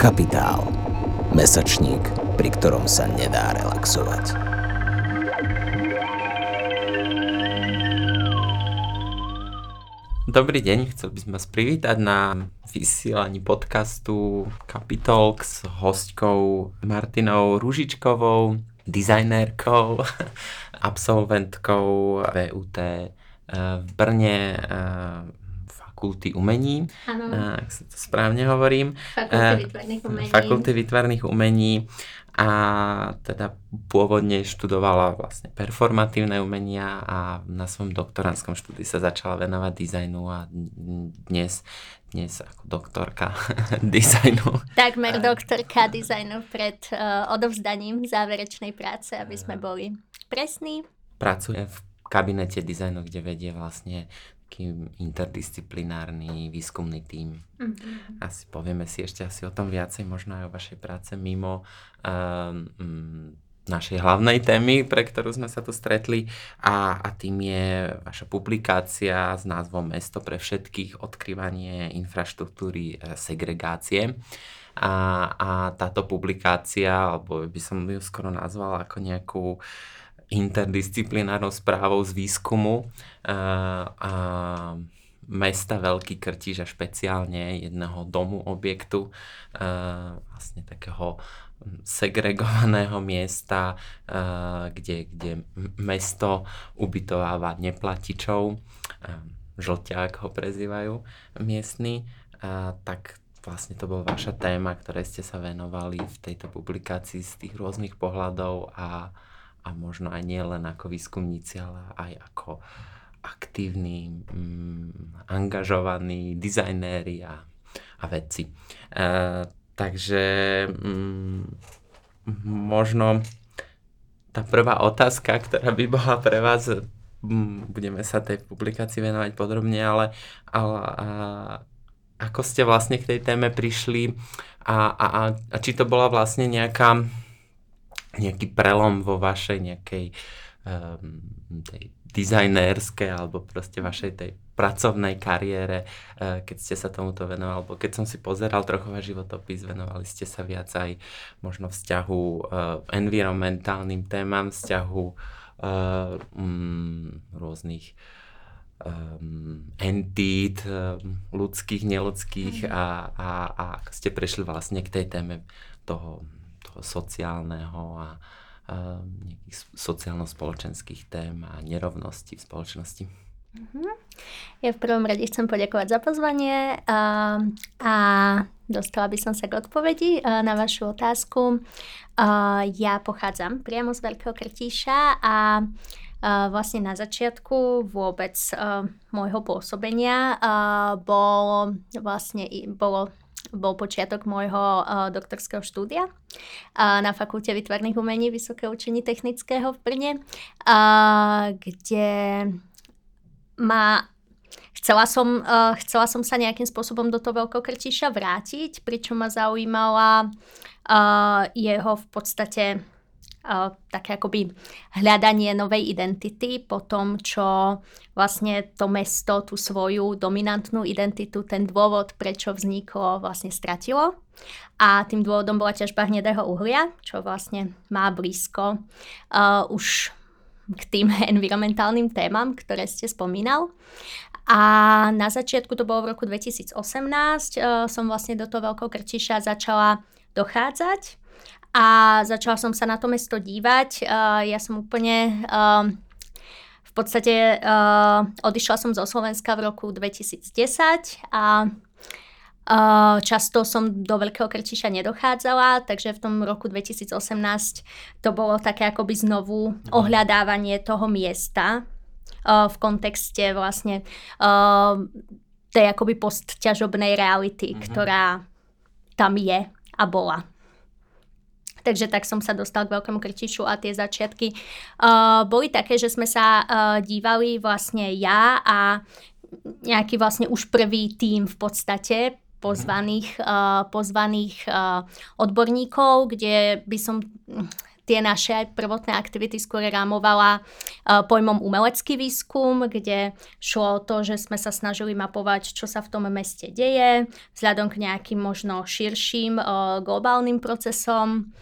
Kapitál. Mesačník, pri ktorom sa nedá relaxovať. Dobrý deň, chcel by som vás privítať na vysielaní podcastu Capitalk s hostkou Martinou Ružičkovou, dizajnérkou, absolventkou VUT eh, v Brne eh, fakulty umení, ak sa to správne hovorím. Fakulty výtvarných umení. Fakulty výtvarných umení a teda pôvodne študovala vlastne performatívne umenia a na svojom doktoránskom štúdiu sa začala venovať dizajnu a dnes, dnes ako doktorka dizajnu. Takmer doktorka dizajnu pred uh, odovzdaním záverečnej práce, aby sme boli presní. Pracuje v kabinete dizajnu, kde vedie vlastne taký interdisciplinárny výskumný tím. Mm-hmm. Asi povieme si ešte asi o tom viacej, možno aj o vašej práce mimo um, našej hlavnej témy, pre ktorú sme sa tu stretli a, a tým je vaša publikácia s názvom Mesto pre všetkých, odkrývanie infraštruktúry e, segregácie. A, a táto publikácia, alebo by som ju skoro nazvala ako nejakú uh, interdisciplinárnou správou z výskumu a, a mesta Veľký Krtiž a špeciálne jedného domu objektu, a, vlastne takého segregovaného miesta, a, kde, kde mesto ubytováva neplatičov, žlťák ho prezývajú miestni, tak vlastne to bola vaša téma, ktoré ste sa venovali v tejto publikácii z tých rôznych pohľadov a, a možno aj nie len ako výskumníci, ale aj ako aktívni, mm, angažovaní dizajnéri a, a vedci. E, takže mm, možno tá prvá otázka, ktorá by bola pre vás, mm, budeme sa tej publikácii venovať podrobne, ale, ale a, ako ste vlastne k tej téme prišli a, a, a či to bola vlastne nejaká nejaký prelom vo vašej nejakej um, tej dizajnérskej alebo proste vašej tej pracovnej kariére, uh, keď ste sa tomuto venovali, alebo keď som si pozeral trochu váš životopis, venovali ste sa viac aj možno vzťahu uh, environmentálnym témam, vzťahu uh, um, rôznych um, entít, um, ľudských, neludských mm. a, a, a ste prešli vlastne k tej téme toho toho sociálneho a, nejakých sociálno-spoločenských tém a nerovností v spoločnosti. Uh-huh. Ja v prvom rade chcem poďakovať za pozvanie a, a dostala by som sa k odpovedi na vašu otázku. Ja pochádzam priamo z Veľkého Krtíša a vlastne na začiatku vôbec môjho pôsobenia bolo vlastne bolo bol počiatok môjho uh, doktorského štúdia uh, na Fakulte výtvarných umení Vysoké učení technického v Brne, uh, kde ma Chcela som, uh, chcela som sa nejakým spôsobom do toho veľkokrtiša vrátiť, pričom ma zaujímala uh, jeho v podstate také akoby hľadanie novej identity po tom, čo vlastne to mesto tú svoju dominantnú identitu, ten dôvod, prečo vzniklo, vlastne stratilo. A tým dôvodom bola ťažba hnedého uhlia, čo vlastne má blízko uh, už k tým environmentálnym témam, ktoré ste spomínal. A na začiatku, to bolo v roku 2018, uh, som vlastne do toho Veľkého Krčiša začala dochádzať a začala som sa na to mesto dívať. Uh, ja som úplne... Uh, v podstate uh, odišla som zo Slovenska v roku 2010 a uh, často som do Veľkého Krčiša nedochádzala, takže v tom roku 2018 to bolo také akoby znovu ohľadávanie toho miesta uh, v kontexte vlastne uh, tej akoby postťažobnej reality, mm-hmm. ktorá tam je a bola. Takže tak som sa dostal k Veľkému Krtišu a tie začiatky uh, boli také, že sme sa uh, dívali vlastne ja a nejaký vlastne už prvý tým v podstate pozvaných, uh, pozvaných uh, odborníkov, kde by som tie naše prvotné aktivity skôr rámovala uh, pojmom umelecký výskum, kde šlo o to, že sme sa snažili mapovať, čo sa v tom meste deje, vzhľadom k nejakým možno širším uh, globálnym procesom.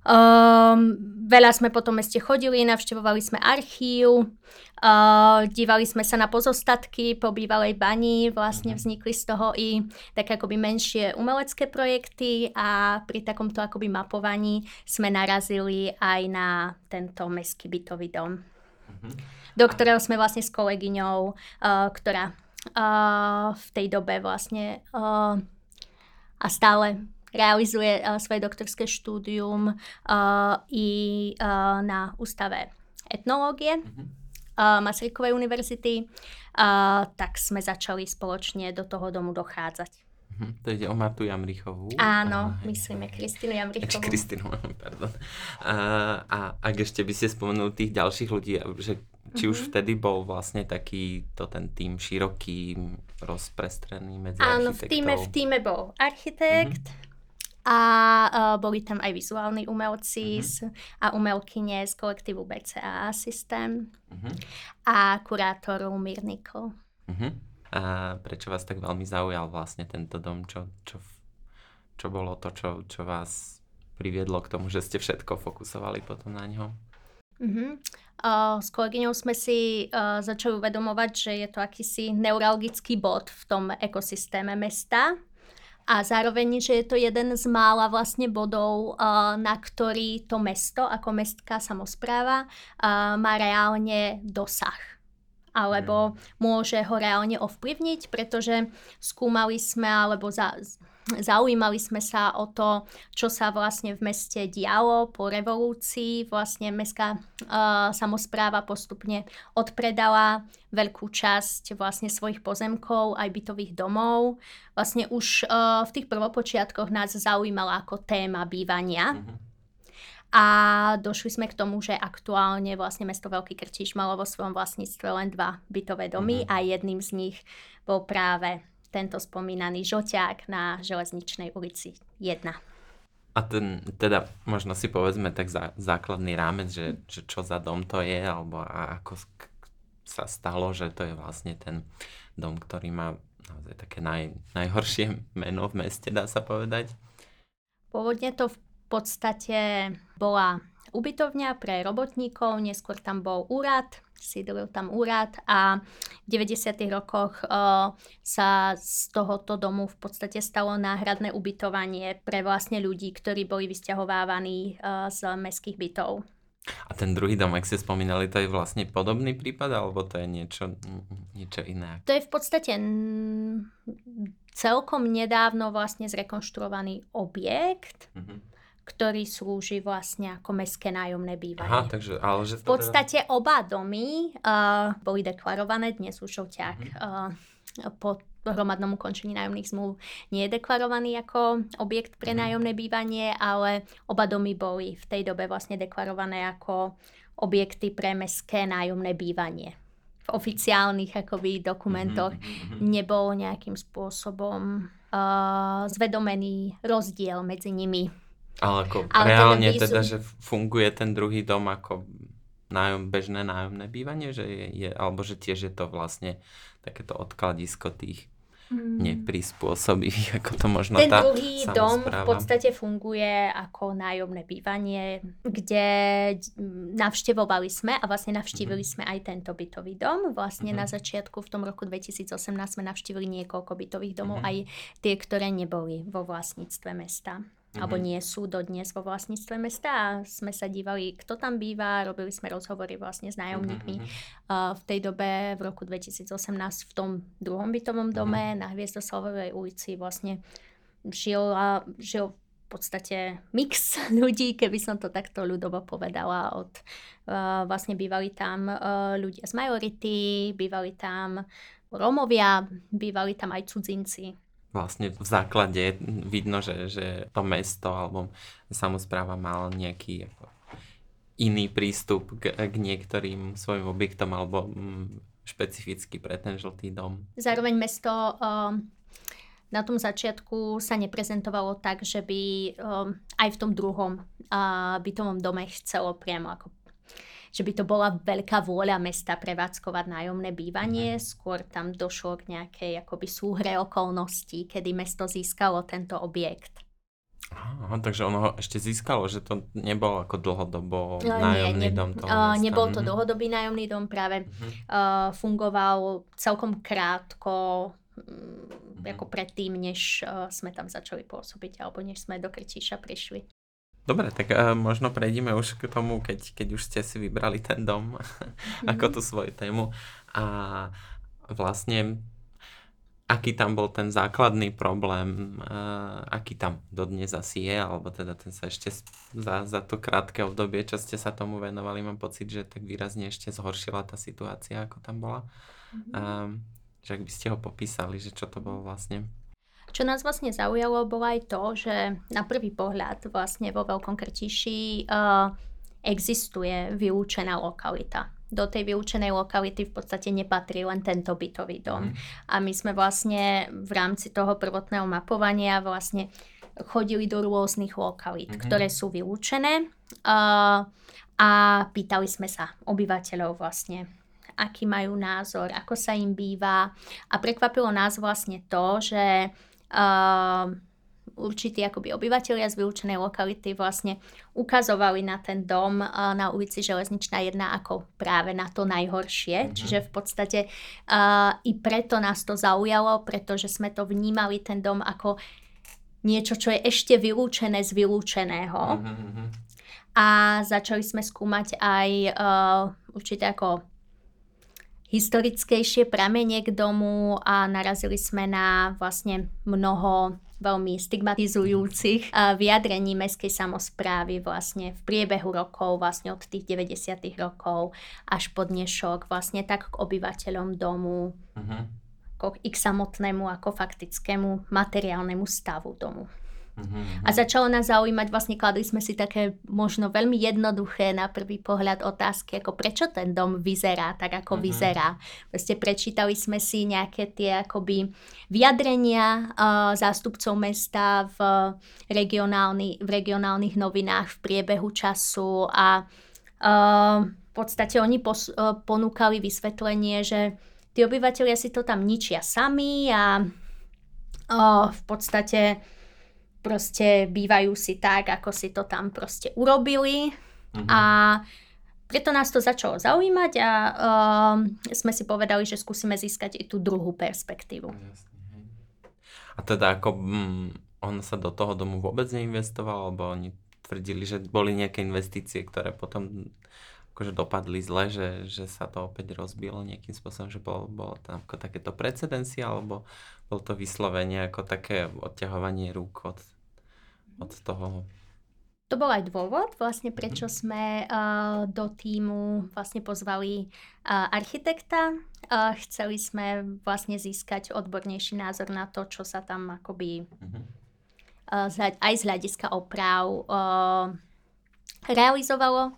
Um, veľa sme po tom meste chodili, navštevovali sme archív, uh, dívali sme sa na pozostatky po bývalej bani, vlastne mhm. vznikli z toho i také akoby menšie umelecké projekty a pri takomto akoby mapovaní sme narazili aj na tento mestský bytový dom, uh-huh. do ktorého sme vlastne s kolegyňou, uh, ktorá uh, v tej dobe vlastne uh, a stále realizuje uh, svoje doktorské štúdium uh, i uh, na ústave etnológie mm-hmm. Masarykovej univerzity, tak sme začali spoločne do toho domu dochádzať. Mm-hmm. To ide o Martu Jamrichovú. Áno, a, myslíme Kristinu Jamrichovú. Kristinu, pardon. A, a ak ešte by ste spomenuli tých ďalších ľudí, že či mm-hmm. už vtedy bol vlastne taký to ten tým široký, rozprestrený medzi Áno, v týme, v týme bol architekt, mm-hmm a uh, boli tam aj vizuálni umelci uh-huh. a umelkyne z kolektívu BCA systém uh-huh. a kurátor Lumír Nikol. Uh-huh. A prečo vás tak veľmi zaujal vlastne tento dom? Čo, čo, čo bolo to, čo, čo vás priviedlo k tomu, že ste všetko fokusovali potom na ňo? Uh-huh. Uh, s kolegyňou sme si uh, začali uvedomovať, že je to akýsi neuralgický bod v tom ekosystéme mesta a zároveň, že je to jeden z mála vlastne bodov, na ktorý to mesto ako mestská samozpráva má reálne dosah. Alebo môže ho reálne ovplyvniť, pretože skúmali sme alebo za, zaujímali sme sa o to, čo sa vlastne v meste dialo po revolúcii. Vlastne mestská uh, samozpráva postupne odpredala veľkú časť vlastne svojich pozemkov, aj bytových domov. Vlastne už uh, v tých prvopočiatkoch nás zaujímala ako téma bývania. Mm-hmm. A došli sme k tomu, že aktuálne vlastne mesto Veľký Krtíš malo vo svojom vlastníctve len dva bytové domy mm-hmm. a jedným z nich bol práve tento spomínaný žoťák na Železničnej ulici 1. A ten, teda možno si povedzme tak zá, základný rámec, že, že čo za dom to je, alebo a ako sa stalo, že to je vlastne ten dom, ktorý má naozaj také naj, najhoršie meno v meste, dá sa povedať. Pôvodne to v podstate bola ubytovňa pre robotníkov, neskôr tam bol úrad, sídlil tam úrad a v 90. rokoch uh, sa z tohoto domu v podstate stalo náhradné ubytovanie pre vlastne ľudí, ktorí boli vysťahovávaní uh, z mestských bytov. A ten druhý dom, ak ste spomínali, to je vlastne podobný prípad, alebo to je niečo, niečo iné? To je v podstate celkom nedávno vlastne zrekonštruovaný objekt. Mm-hmm ktorý slúži vlastne ako mestské nájomné bývanie. Aha, takže, ale že v podstate teda... oba domy uh, boli deklarované, dnes už Šoťák mm-hmm. uh, po hromadnom ukončení nájomných zmluv nie je deklarovaný ako objekt pre mm-hmm. nájomné bývanie, ale oba domy boli v tej dobe vlastne deklarované ako objekty pre mestské nájomné bývanie. V oficiálnych akoby dokumentoch mm-hmm. nebol nejakým spôsobom uh, zvedomený rozdiel medzi nimi. Ale ako Ale reálne teda, teda, že funguje ten druhý dom ako nájom, bežné nájomné bývanie, že je, je, alebo že tiež je to vlastne takéto odkladisko tých hmm. neprispôsobivých, ako to možno Ten tá druhý dom v podstate funguje ako nájomné bývanie, kde navštevovali sme a vlastne navštívili hmm. sme aj tento bytový dom. Vlastne hmm. na začiatku v tom roku 2018 sme navštívili niekoľko bytových domov, hmm. aj tie, ktoré neboli vo vlastníctve mesta mm-hmm. alebo nie sú dodnes vo vlastníctve mesta a sme sa dívali, kto tam býva, robili sme rozhovory vlastne s nájomníkmi. Mm-hmm. Uh, v tej dobe, v roku 2018, v tom druhom bytovom dome mm-hmm. na Hviezdoslavovej ulici vlastne žil, a, žil v podstate mix ľudí, keby som to takto ľudovo povedala. Od, uh, vlastne bývali tam uh, ľudia z majority, bývali tam Rómovia, bývali tam aj cudzinci vlastne v základe vidno, že, že to mesto alebo samozpráva mal nejaký iný prístup k, k niektorým svojim objektom alebo mm, špecificky pre ten žltý dom. Zároveň mesto uh, na tom začiatku sa neprezentovalo tak, že by um, aj v tom druhom bytovom dome chcelo priamo ako že by to bola veľká vôľa mesta prevádzkovať nájomné bývanie, mm-hmm. skôr tam došlo k nejakej akoby súhre okolností, kedy mesto získalo tento objekt. Aha, takže ono ho ešte získalo, že to nebol ako dlhodobo nájomný nie, ne, dom toho uh, Nebol to mhm. dlhodobý nájomný dom, práve uh-huh. uh, fungoval celkom krátko, uh-huh. ako predtým, než uh, sme tam začali pôsobiť, alebo než sme do Krčíša prišli. Dobre, tak uh, možno prejdeme už k tomu, keď, keď už ste si vybrali ten dom mm-hmm. ako tú svoju tému. A vlastne aký tam bol ten základný problém, uh, aký tam dodnes asi je, alebo teda ten sa ešte za, za to krátke obdobie, čo ste sa tomu venovali, mám pocit, že tak výrazne ešte zhoršila tá situácia, ako tam bola. Mm-hmm. Um, že ak by ste ho popísali, že čo to bolo vlastne. Čo nás vlastne zaujalo, bolo aj to, že na prvý pohľad vlastne vo Veľkom Krtiši uh, existuje vyúčená lokalita do tej vyučenej lokality v podstate nepatrí len tento bytový dom. Mm. A my sme vlastne v rámci toho prvotného mapovania vlastne chodili do rôznych lokalít, mm-hmm. ktoré sú vylúčené uh, a pýtali sme sa obyvateľov vlastne, aký majú názor, ako sa im býva a prekvapilo nás vlastne to, že uh, určití akoby obyvateľia z vylúčenej lokality vlastne ukazovali na ten dom na ulici Železničná 1 ako práve na to najhoršie. Mm-hmm. Čiže v podstate uh, i preto nás to zaujalo, pretože sme to vnímali ten dom ako niečo, čo je ešte vylúčené z vylúčeného. Mm-hmm. A začali sme skúmať aj uh, určite ako historickejšie pramene k domu a narazili sme na vlastne mnoho veľmi stigmatizujúcich vyjadrení mestskej samozprávy vlastne v priebehu rokov, vlastne od tých 90. rokov až po dnešok, vlastne tak k obyvateľom domu, uh-huh. ako k ich samotnému, ako faktickému materiálnemu stavu domu. Uh-huh. A začalo nás zaujímať, vlastne kladli sme si také možno veľmi jednoduché na prvý pohľad otázky, ako prečo ten dom vyzerá tak, ako uh-huh. vyzerá. Proste prečítali sme si nejaké tie akoby vyjadrenia uh, zástupcov mesta v, regionálny, v regionálnych novinách v priebehu času a uh, v podstate oni pos, uh, ponúkali vysvetlenie, že tí obyvateľia si to tam ničia sami a uh, v podstate proste bývajú si tak, ako si to tam proste urobili. Uh-huh. A preto nás to začalo zaujímať a uh, sme si povedali, že skúsime získať i tú druhú perspektívu. A teda ako mm, on sa do toho domu vôbec neinvestoval, alebo oni tvrdili, že boli nejaké investície, ktoré potom akože dopadli zle, že, že sa to opäť rozbilo nejakým spôsobom, že bolo, bolo tam ako takéto precedencie, alebo bol to vyslovenie ako také odťahovanie rúk od, od toho to bol aj dôvod, vlastne prečo mhm. sme uh, do týmu vlastne pozvali uh, architekta. Uh, chceli sme vlastne získať odbornejší názor na to, čo sa tam akoby uh, aj z hľadiska oprav uh, realizovalo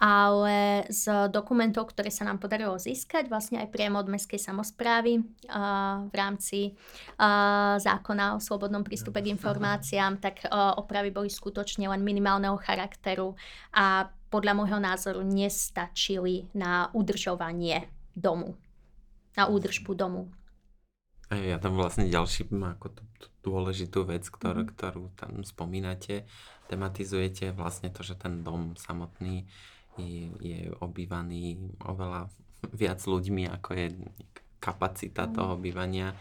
ale z dokumentov, ktoré sa nám podarilo získať vlastne aj priamo od mestskej samozprávy uh, v rámci uh, zákona o slobodnom prístupe k informáciám, tak uh, opravy boli skutočne len minimálneho charakteru a podľa môjho názoru nestačili na udržovanie domu, na údržbu domu. A ja tam vlastne ďalší ako tú, tú dôležitú vec, ktorú, mm. ktorú tam spomínate, tematizujete vlastne to, že ten dom samotný je, je obývaný oveľa viac ľuďmi, ako je kapacita mm. toho bývania,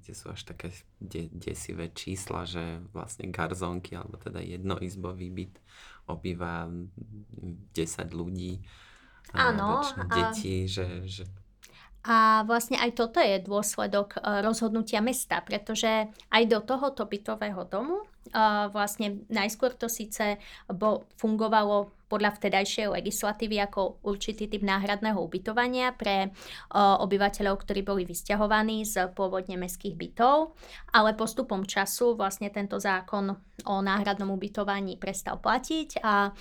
kde sú až také de- desivé čísla, že vlastne garzonky, alebo teda jednoizbový byt obýva 10 ľudí. Áno. A deti, že, že a vlastne aj toto je dôsledok e, rozhodnutia mesta, pretože aj do tohoto bytového domu vlastne najskôr to síce bo, fungovalo podľa vtedajšej legislatívy ako určitý typ náhradného ubytovania pre obyvateľov, ktorí boli vysťahovaní z pôvodne mestských bytov, ale postupom času vlastne tento zákon o náhradnom ubytovaní prestal platiť a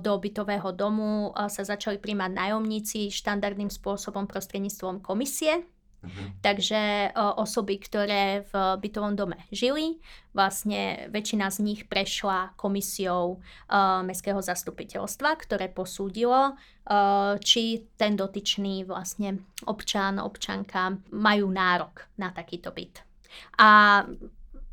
do bytového domu sa začali príjmať nájomníci štandardným spôsobom prostredníctvom komisie Mhm. Takže o, osoby, ktoré v bytovom dome žili, vlastne väčšina z nich prešla komisiou o, mestského zastupiteľstva, ktoré posúdilo, o, či ten dotyčný vlastne občan, občanka majú nárok na takýto byt. A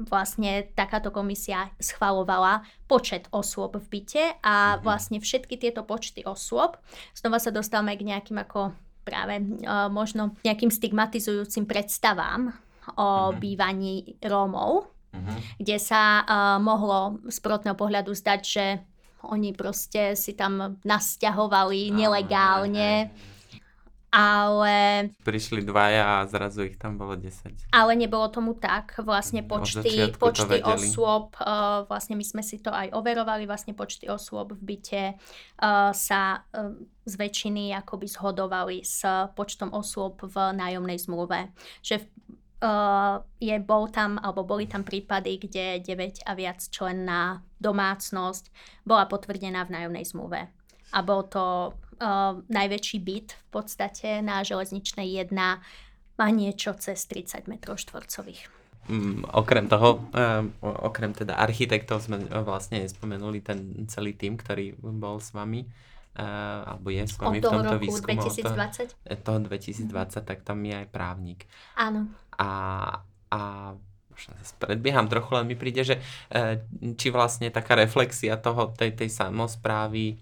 vlastne takáto komisia schvalovala počet osôb v byte a mhm. vlastne všetky tieto počty osôb, znova sa dostávame k nejakým ako práve uh, možno nejakým stigmatizujúcim predstavám o uh-huh. bývaní Rómov, uh-huh. kde sa uh, mohlo z prvotného pohľadu zdať, že oni proste si tam nasťahovali nelegálne. Uh-huh ale... Prišli dvaja a zrazu ich tam bolo 10. Ale nebolo tomu tak. Vlastne počty, počty osôb, uh, vlastne my sme si to aj overovali, vlastne počty osôb v byte uh, sa uh, z väčšiny akoby zhodovali s počtom osôb v nájomnej zmluve. Že uh, je, bol tam, alebo boli tam prípady, kde 9 a viac členná domácnosť bola potvrdená v nájomnej zmluve. A bol to najväčší byt v podstate na železničnej 1 má niečo cez 30 m štvorcových. Mm, okrem toho, uh, okrem teda architektov sme vlastne spomenuli ten celý tým, ktorý bol s vami uh, alebo je s vami v tomto roku výskumu. 2020. Od toho, toho 2020, mm. tak tam je aj právnik. Áno. A, a možno sa predbieham trochu, len mi príde, že či vlastne taká reflexia toho, tej, tej samozprávy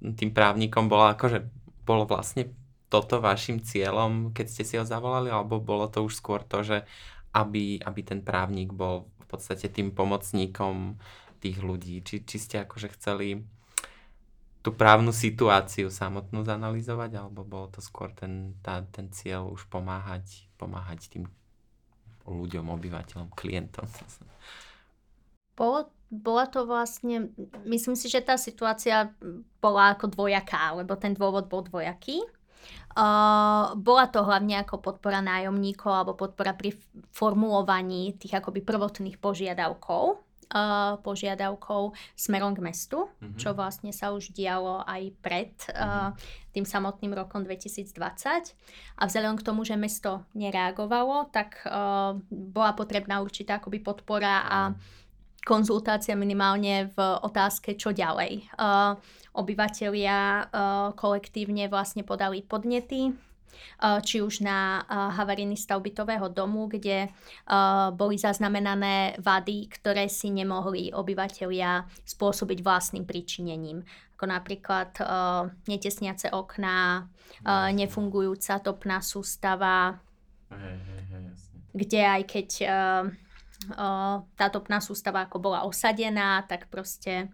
tým právnikom bola akože, bolo vlastne toto vašim cieľom, keď ste si ho zavolali, alebo bolo to už skôr to, že aby, aby ten právnik bol v podstate tým pomocníkom tých ľudí? Či, či ste akože chceli tú právnu situáciu samotnú zanalizovať, alebo bolo to skôr ten, tá, ten cieľ už pomáhať, pomáhať tým ľuďom, obyvateľom, klientom? Bolo bola to vlastne, myslím si, že tá situácia bola ako dvojaká, lebo ten dôvod bol dvojaký. Uh, bola to hlavne ako podpora nájomníkov alebo podpora pri formulovaní tých akoby prvotných požiadavkov, uh, požiadavkov smerom k mestu, mm-hmm. čo vlastne sa už dialo aj pred uh, tým samotným rokom 2020. A vzhľadom k tomu, že mesto nereagovalo, tak uh, bola potrebná určitá akoby podpora a mm konzultácia minimálne v otázke, čo ďalej. Uh, obyvateľia uh, kolektívne vlastne podali podnety, uh, či už na havarijný stav bytového domu, kde boli zaznamenané vady, ktoré si nemohli obyvateľia spôsobiť vlastným príčinením. Ako napríklad uh, netesniace okná, uh, nefungujúca topná sústava, hey, hey, hey, kde aj keď uh, tá topná sústava ako bola osadená, tak proste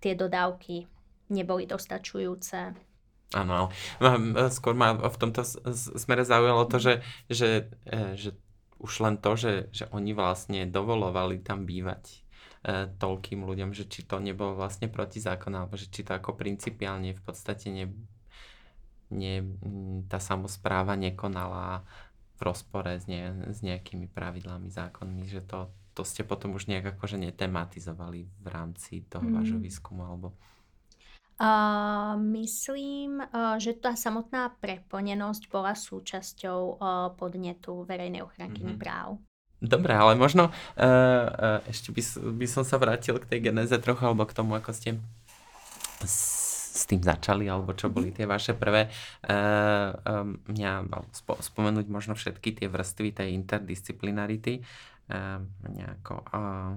tie dodávky neboli dostačujúce. Áno, skôr ma v tomto smere zaujalo to, že, že, e, že už len to, že, že oni vlastne dovolovali tam bývať e, toľkým ľuďom, že či to nebolo vlastne proti zákonu, alebo že či to ako principiálne v podstate ne, ne, tá samozpráva nekonala v rozpore s, ne, s nejakými pravidlami, zákonmi, že to, to ste potom už nejak akože netematizovali v rámci toho mm. vášho výskumu, alebo... Uh, myslím, uh, že tá samotná preplnenosť bola súčasťou uh, podnetu verejnej ochranky mm-hmm. práv. Dobre, ale možno uh, uh, ešte by, by som sa vrátil k tej geneze trochu, alebo k tomu, ako ste s tým začali, alebo čo boli tie vaše prvé, uh, um, mňa spo, spomenúť možno všetky tie vrstvy tej interdisciplinarity, uh, nejako uh,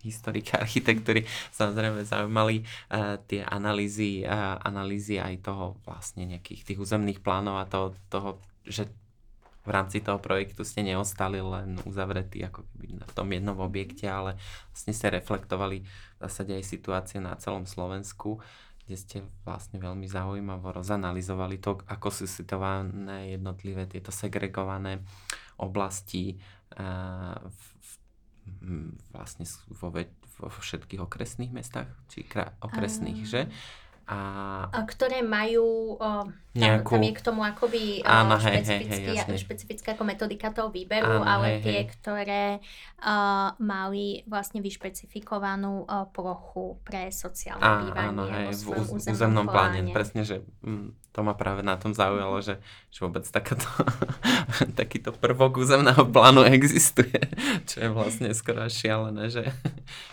historiky architektúry, samozrejme zaujímali uh, tie analýzy, uh, analýzy aj toho vlastne nejakých tých územných plánov a toho, toho že v rámci toho projektu ste neostali len uzavretí ako keby v tom jednom objekte, ale vlastne ste reflektovali v zásade aj situáciu na celom Slovensku kde ste vlastne veľmi zaujímavo rozanalizovali to, ako sú situované jednotlivé tieto segregované oblasti uh, v, v, vlastne vo, vo všetkých okresných mestách, či kra, okresných, že? a... a ktoré majú, o, nejakú... tam je k tomu akoby Áno, hej, špecifický, hej, hej, špecifická ako metodika toho výberu, Áno, ale hej, tie, hej. ktoré uh, mali vlastne vyšpecifikovanú uh, plochu pre sociálne Á, bývanie áno, hej, v územnom, územnom pláne. pláne. Presne, že mm, to ma práve na tom zaujalo, že, že vôbec takáto, takýto prvok územného plánu existuje, čo je vlastne skoro šialené, že,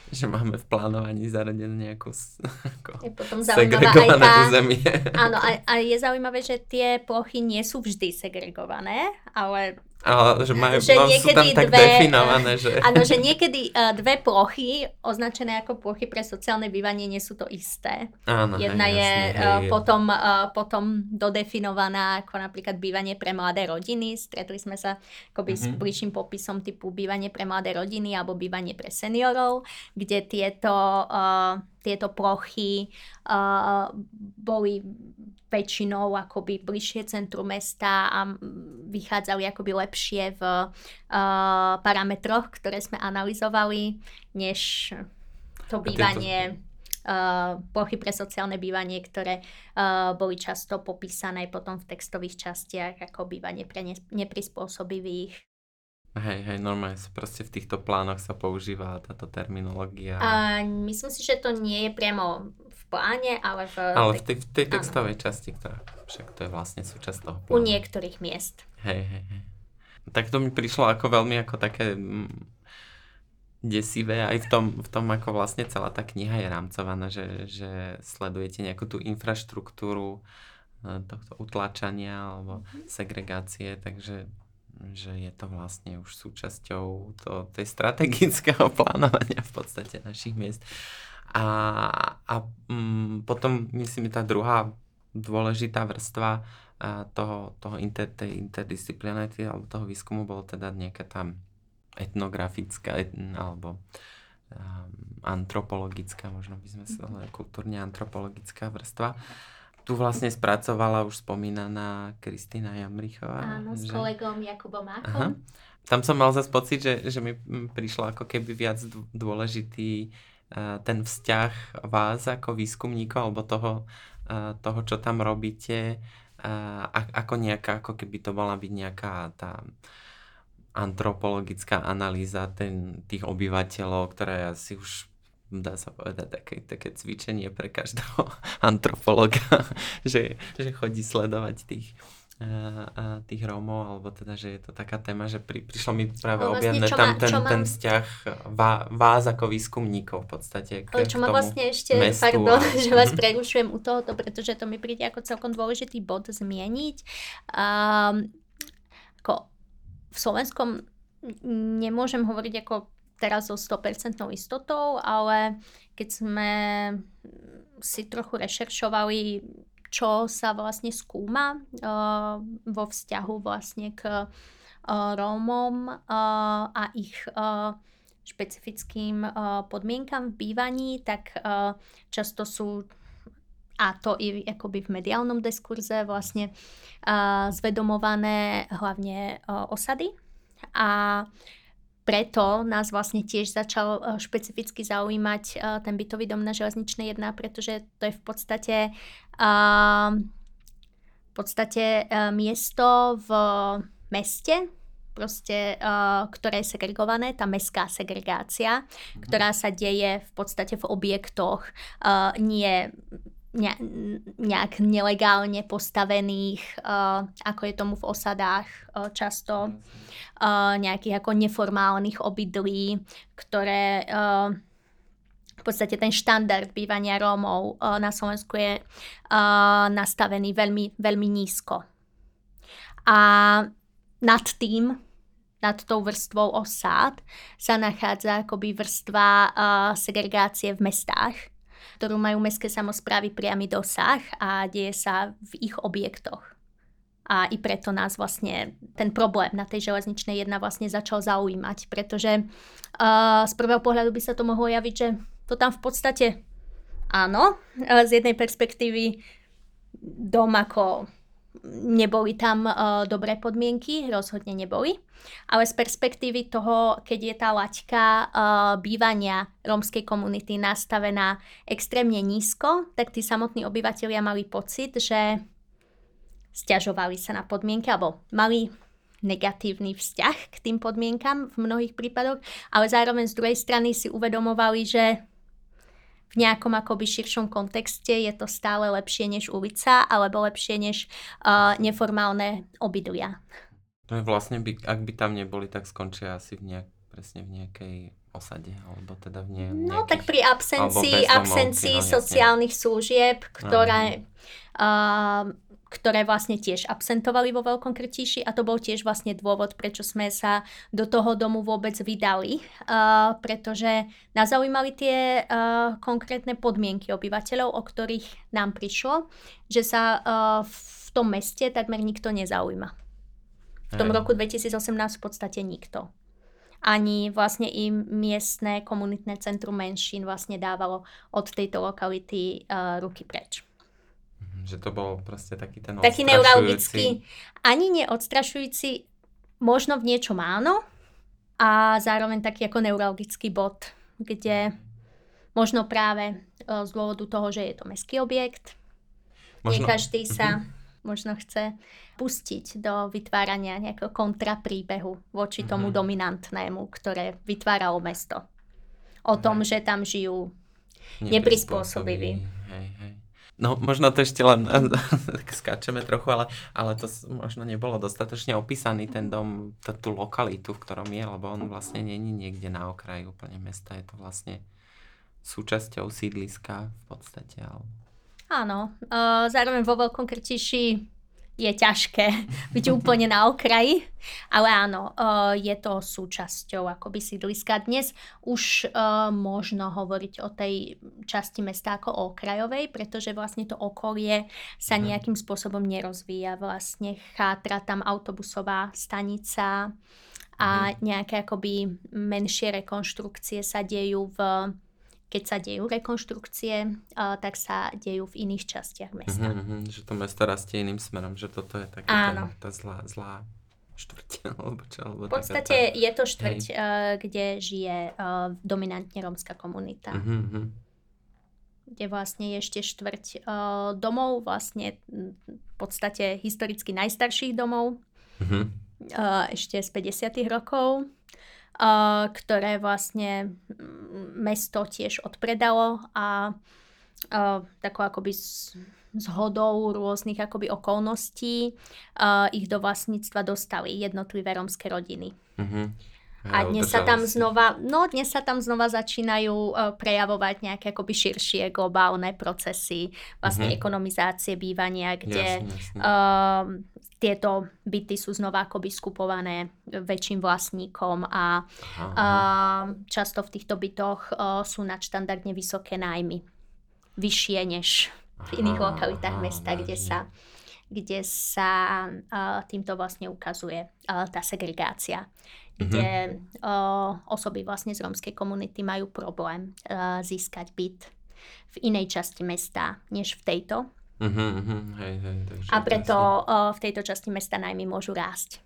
že máme v plánovaní zaradené nejakú ako je potom segregované tá, územie. Áno, a, a je zaujímavé, že tie plochy nie sú vždy segregované, ale ale že, majú, že no, sú tam tak dve, definované, že... Áno, že niekedy uh, dve plochy, označené ako plochy pre sociálne bývanie, nie sú to isté. Áno, Jedna hej, je jasne, uh, hej, potom, uh, potom dodefinovaná ako napríklad bývanie pre mladé rodiny. Stretli sme sa akoby mm-hmm. s mhm. bližším popisom typu bývanie pre mladé rodiny alebo bývanie pre seniorov, kde tieto, uh, tieto plochy uh, boli väčšinou akoby bližšie centru mesta a vychádzali akoby lepšie v uh, parametroch, ktoré sme analyzovali, než to bývanie, uh, plochy pre sociálne bývanie, ktoré uh, boli často popísané potom v textových častiach ako bývanie pre ne- neprispôsobivých. Hej, hej, normálne proste v týchto plánoch sa používa táto terminológia. A myslím si, že to nie je priamo pláne, ale v... Ale v tej, v tej textovej áno. časti, ktorá však to je vlastne súčasť toho plánu. U niektorých miest. Hej, hej, hej. Tak to mi prišlo ako veľmi ako také mm, desivé aj v tom, v tom, ako vlastne celá tá kniha je rámcovaná, že, že sledujete nejakú tú infraštruktúru e, tohto utláčania alebo mm-hmm. segregácie, takže že je to vlastne už súčasťou to, tej strategického plánovania v podstate našich miest. A, a mm, potom myslím, tá druhá dôležitá vrstva toho, toho inter, tej interdisciplinarity alebo toho výskumu bolo teda nejaká tam etnografická etn, alebo um, antropologická, možno by sme sa mm kultúrne antropologická vrstva. Tu vlastne spracovala už spomínaná Kristýna Jamrichová. Áno, s že... kolegom Jakubom Mákom. Tam som mal zase pocit, že, že mi prišlo ako keby viac dôležitý ten vzťah vás ako výskumníkov alebo toho, toho čo tam robíte, ako nejaká, ako keby to mala byť nejaká tá antropologická analýza ten, tých obyvateľov, ktorá asi už dá sa povedať také, také cvičenie pre každého antropologa, že, že chodí sledovať tých, tých Rómov, alebo teda, že je to taká téma, že pri, prišlo mi práve no, vlastne, objavné tam ten, ten vzťah vá, vás ako výskumníkov v podstate. K, čo ma vlastne ešte, mestu a... že vás prerušujem u tohoto, pretože to mi príde ako celkom dôležitý bod zmieniť. Um, ako v Slovenskom nemôžem hovoriť ako teraz so 100% istotou, ale keď sme si trochu rešeršovali čo sa vlastne skúma uh, vo vzťahu vlastne k uh, Rómom uh, a ich špecifickým podmienkam v bývaní, tak často sú a to i akoby v mediálnom diskurze vlastne zvedomované hlavne osady. A preto nás vlastne tiež začal eh, špecificky zaujímať eh, ten bytový dom na železničnej 1, pretože to je v podstate uh, v podstate uh, miesto v meste, proste, uh, ktoré je segregované, tá mestská segregácia, mm-hmm. ktorá sa deje v podstate v objektoch, uh, nie nejak nelegálne postavených, uh, ako je tomu v osadách uh, často, uh, nejakých ako neformálnych obydlí, ktoré uh, v podstate ten štandard bývania Rómov uh, na Slovensku je uh, nastavený veľmi, veľmi nízko. A nad tým, nad tou vrstvou osád sa nachádza akoby vrstva uh, segregácie v mestách, ktorú majú mestské samozprávy priamy dosah a deje sa v ich objektoch. A i preto nás vlastne ten problém na tej železničnej jedna vlastne začal zaujímať, pretože uh, z prvého pohľadu by sa to mohlo javiť, že to tam v podstate áno, z jednej perspektívy dom ako neboli tam uh, dobré podmienky, rozhodne neboli. Ale z perspektívy toho, keď je tá laťka uh, bývania rómskej komunity nastavená extrémne nízko, tak tí samotní obyvateľia mali pocit, že stiažovali sa na podmienky alebo mali negatívny vzťah k tým podmienkam v mnohých prípadoch, ale zároveň z druhej strany si uvedomovali, že v nejakom akoby širšom kontexte je to stále lepšie než ulica alebo lepšie než uh, neformálne obydlia. No vlastne, by, ak by tam neboli, tak skončia asi v nejak, presne v nejakej osade, alebo teda v nie, No tak pri absencii, absencii no, sociálnych služieb, ktoré uh, ktoré vlastne tiež absentovali vo Veľkom Krtíši a to bol tiež vlastne dôvod, prečo sme sa do toho domu vôbec vydali, uh, pretože nás zaujímali tie uh, konkrétne podmienky obyvateľov, o ktorých nám prišlo, že sa uh, v tom meste takmer nikto nezaujíma. V tom roku 2018 v podstate nikto ani vlastne im miestne komunitné centrum menšín vlastne dávalo od tejto lokality uh, ruky preč. Že to bol proste taký ten Taký neuralgický, ani neodstrašujúci, možno v niečom áno, a zároveň taký ako neuralgický bod, kde možno práve e, z dôvodu toho, že je to mestský objekt, možno... nie každý sa uh-huh. možno chce pustiť do vytvárania nejakého kontrapríbehu voči uh-huh. tomu dominantnému, ktoré vytváralo mesto. O tom, uh-huh. že tam žijú neprispôsobiví. Hej. No možno to ešte len skáčeme trochu, ale, ale to možno nebolo dostatočne opísaný ten dom, t- tú lokalitu, v ktorom je, lebo on vlastne není niekde na okraji úplne mesta, je to vlastne súčasťou sídliska v podstate. Ale... Áno, uh, zároveň vo Veľkom Krtiši je ťažké byť úplne na okraji, ale áno, uh, je to súčasťou akoby sídliska. Dnes už uh, možno hovoriť o tej časti mesta ako o okrajovej, pretože vlastne to okolie sa mhm. nejakým spôsobom nerozvíja. Vlastne chátra tam autobusová stanica a mhm. nejaké akoby menšie rekonštrukcie sa dejú v keď sa dejú rekonštrukcie, uh, tak sa dejú v iných častiach mesta. Mm-hmm, že to mesto rastie iným smerom, že toto je ten, tá zlá, zlá štvrť. Alebo čo, alebo v podstate tá... je to štvrť, uh, kde žije uh, dominantne rómska komunita. Mm-hmm. Kde vlastne je ešte štvrť domov, vlastne v podstate historicky najstarších domov. Mm-hmm. Ešte z 50. rokov ktoré vlastne mesto tiež odpredalo a takou akoby zhodou rôznych akoby okolností ich do vlastníctva dostali jednotlivé rómske rodiny. Mm-hmm. A dnes sa tam znova, no dnes sa tam znova začínajú uh, prejavovať nejaké akoby širšie globálne procesy, vlastne mm-hmm. ekonomizácie bývania, kde jasne, jasne. Uh, tieto byty sú znova akoby skupované väčším vlastníkom a uh, často v týchto bytoch uh, sú nadštandardne vysoké nájmy. Vyššie než v iných aha, lokalitách aha, mesta, kde sa, kde sa uh, týmto vlastne ukazuje uh, tá segregácia kde mm-hmm. uh, osoby vlastne z rómskej komunity majú problém uh, získať byt v inej časti mesta, než v tejto. Mm-hmm, hej, hej, takže a preto uh, v tejto časti mesta najmä môžu rásť.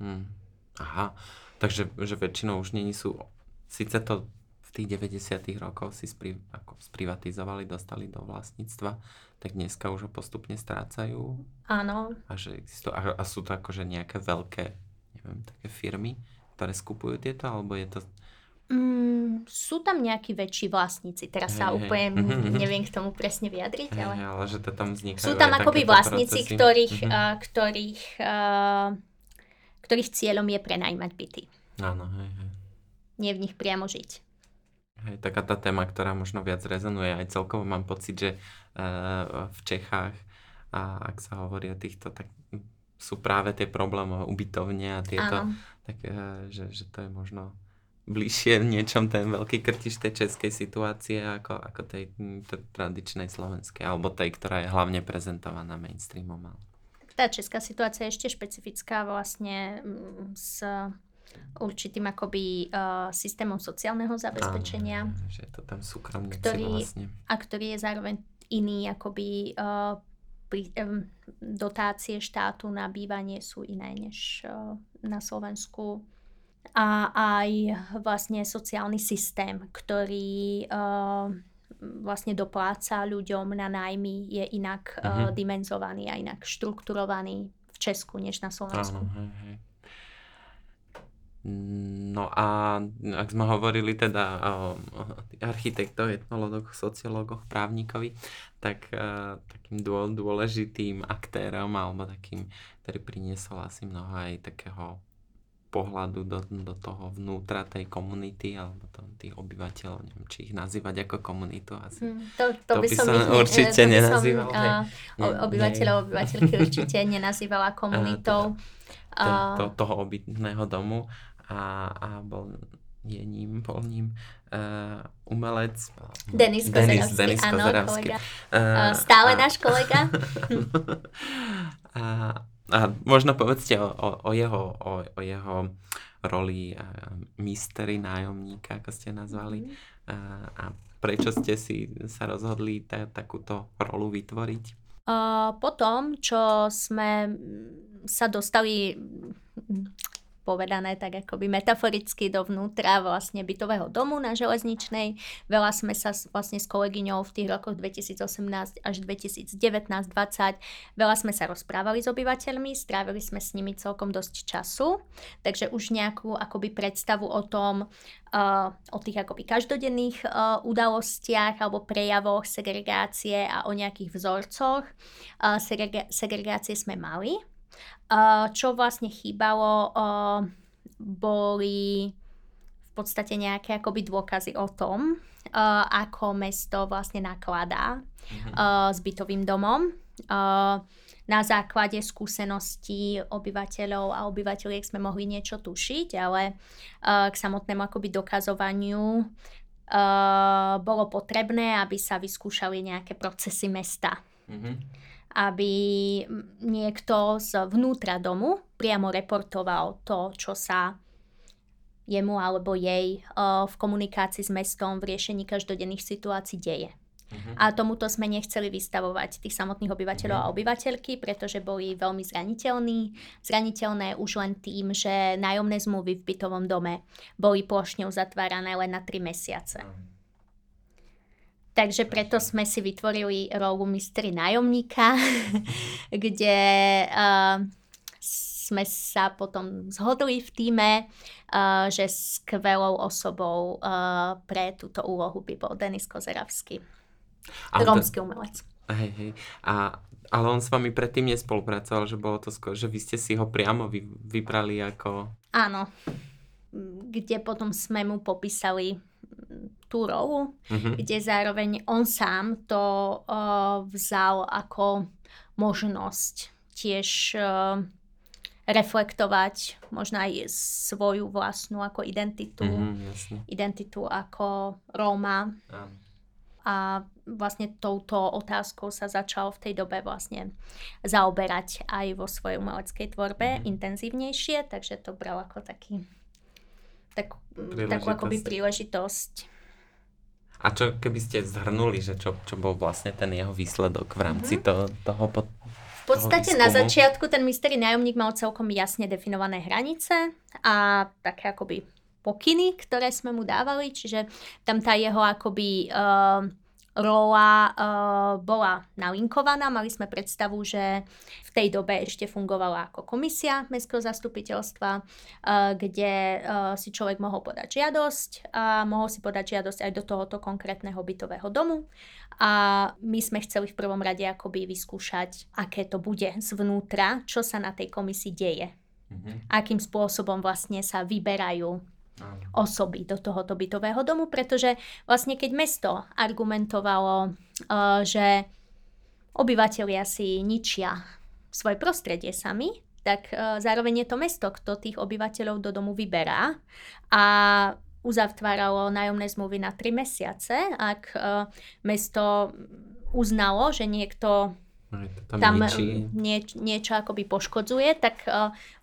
Mm. Aha, takže že väčšinou už není sú, síce to v tých 90 rokoch si spri, ako sprivatizovali, dostali do vlastníctva, tak dneska už ho postupne strácajú. Áno. A, že a, a sú to akože nejaké veľké neviem, také firmy, ktoré skupujú tieto, alebo je to... Mm, sú tam nejakí väčší vlastníci, teraz hey, sa hey. úplne neviem k tomu presne vyjadriť, hey, ale... ale že to tam vznikajú Sú tam akoby vlastníci, procesy. ktorých, mm-hmm. uh, ktorých, uh, ktorých cieľom je prenajmať byty. Áno, hej, hej. Nie v nich priamo žiť. Hej, taká tá téma, ktorá možno viac rezonuje, aj celkovo mám pocit, že uh, v Čechách, a ak sa hovorí o týchto, tak sú práve tie problémové ubytovne a tieto, Áno. tak eh, že, že to je možno bližšie niečom ten veľký krtiš tej českej situácie ako, ako tej, tej tradičnej slovenskej, alebo tej, ktorá je hlavne prezentovaná mainstreamom. Tá česká situácia je ešte špecifická vlastne mm, s určitým akoby uh, systémom sociálneho zabezpečenia. Áno, že to tam súkromníci ktorý, vlastne. A ktorý je zároveň iný akoby uh, pri, um, dotácie štátu na bývanie sú iné než uh, na Slovensku. A aj vlastne sociálny systém, ktorý uh, vlastne dopláca ľuďom na nájmy, je inak uh-huh. uh, dimenzovaný a inak štrukturovaný v Česku než na Slovensku. Áno, hej, hej. No a ak sme hovorili teda o architektoch, etnologoch, sociológoch, právnikovi, tak uh, takým dôležitým aktérom alebo takým, ktorý priniesol asi mnoho aj takého pohľadu do, do toho vnútra tej komunity alebo to, tých obyvateľov, neviem, či ich nazývať ako komunitu asi. Hmm, to, to, to by, by som, ich, určite to nenazýval. Som, uh, obyvateľov, obyvateľky určite nenazývala komunitou. Uh, to, toho obytného domu a, a bol je ním, bol ním uh, umelec. Denis Kozeravský, Denis, Denis áno, kolega. Uh, Stále a, náš kolega. a, a možno povedzte o, o, o, jeho, o, o jeho roli uh, mystery nájomníka, ako ste nazvali. Mm. Uh, a prečo ste si sa rozhodli ta, takúto rolu vytvoriť? Uh, potom, čo sme sa dostali povedané tak akoby metaforicky dovnútra vlastne bytového domu na železničnej. Veľa sme sa vlastne s kolegyňou v tých rokoch 2018 až 2019-20, veľa sme sa rozprávali s obyvateľmi, strávili sme s nimi celkom dosť času, takže už nejakú akoby predstavu o tom, uh, o tých akoby každodenných uh, udalostiach alebo prejavoch segregácie a o nejakých vzorcoch uh, segregácie sme mali. Čo vlastne chýbalo, boli v podstate nejaké akoby dôkazy o tom, ako mesto vlastne nakladá mm-hmm. s bytovým domom. Na základe skúseností obyvateľov a obyvateľiek sme mohli niečo tušiť, ale k samotnému akoby dokazovaniu bolo potrebné, aby sa vyskúšali nejaké procesy mesta. Mm-hmm aby niekto z vnútra domu priamo reportoval to, čo sa jemu alebo jej v komunikácii s mestom v riešení každodenných situácií deje. Uh-huh. A tomuto sme nechceli vystavovať tých samotných obyvateľov uh-huh. a obyvateľky, pretože boli veľmi zraniteľní. Zraniteľné už len tým, že nájomné zmluvy v bytovom dome boli plošne uzatvárané len na 3 mesiace. Uh-huh. Takže preto sme si vytvorili rolu mistry nájomníka, kde uh, sme sa potom zhodli v týme, uh, že skvelou osobou uh, pre túto úlohu by bol Denis Kozeravský. Rómsky umelec. Hej, hej. A, ale on s vami predtým nespolupracoval, že bolo to skôr, že vy ste si ho priamo vy, vybrali ako... Áno. Kde potom sme mu popísali tú rolu, mm-hmm. kde zároveň on sám to uh, vzal ako možnosť tiež uh, reflektovať možno aj svoju vlastnú ako identitu, mm-hmm, identitu ako Róma. Mm. A vlastne touto otázkou sa začal v tej dobe vlastne zaoberať aj vo svojej umeleckej tvorbe mm-hmm. intenzívnejšie, takže to bral ako taký tak, takú akoby príležitosť a čo keby ste zhrnuli, že čo, čo bol vlastne ten jeho výsledok v rámci mm-hmm. to, toho pod, v podstate na začiatku ten mystery nájomník mal celkom jasne definované hranice a také akoby pokyny, ktoré sme mu dávali, čiže tam tá jeho akoby uh, rola uh, bola nalinkovaná. Mali sme predstavu, že v tej dobe ešte fungovala ako komisia mestského zastupiteľstva, uh, kde uh, si človek mohol podať žiadosť a mohol si podať žiadosť aj do tohoto konkrétneho bytového domu. A my sme chceli v prvom rade akoby vyskúšať, aké to bude zvnútra, čo sa na tej komisii deje. Mm-hmm. Akým spôsobom vlastne sa vyberajú osoby do tohoto bytového domu, pretože vlastne keď mesto argumentovalo, uh, že obyvateľia si ničia svoje prostredie sami, tak uh, zároveň je to mesto, kto tých obyvateľov do domu vyberá a uzatváralo nájomné zmluvy na 3 mesiace. Ak uh, mesto uznalo, že niekto tam, tam nie, niečo akoby poškodzuje, tak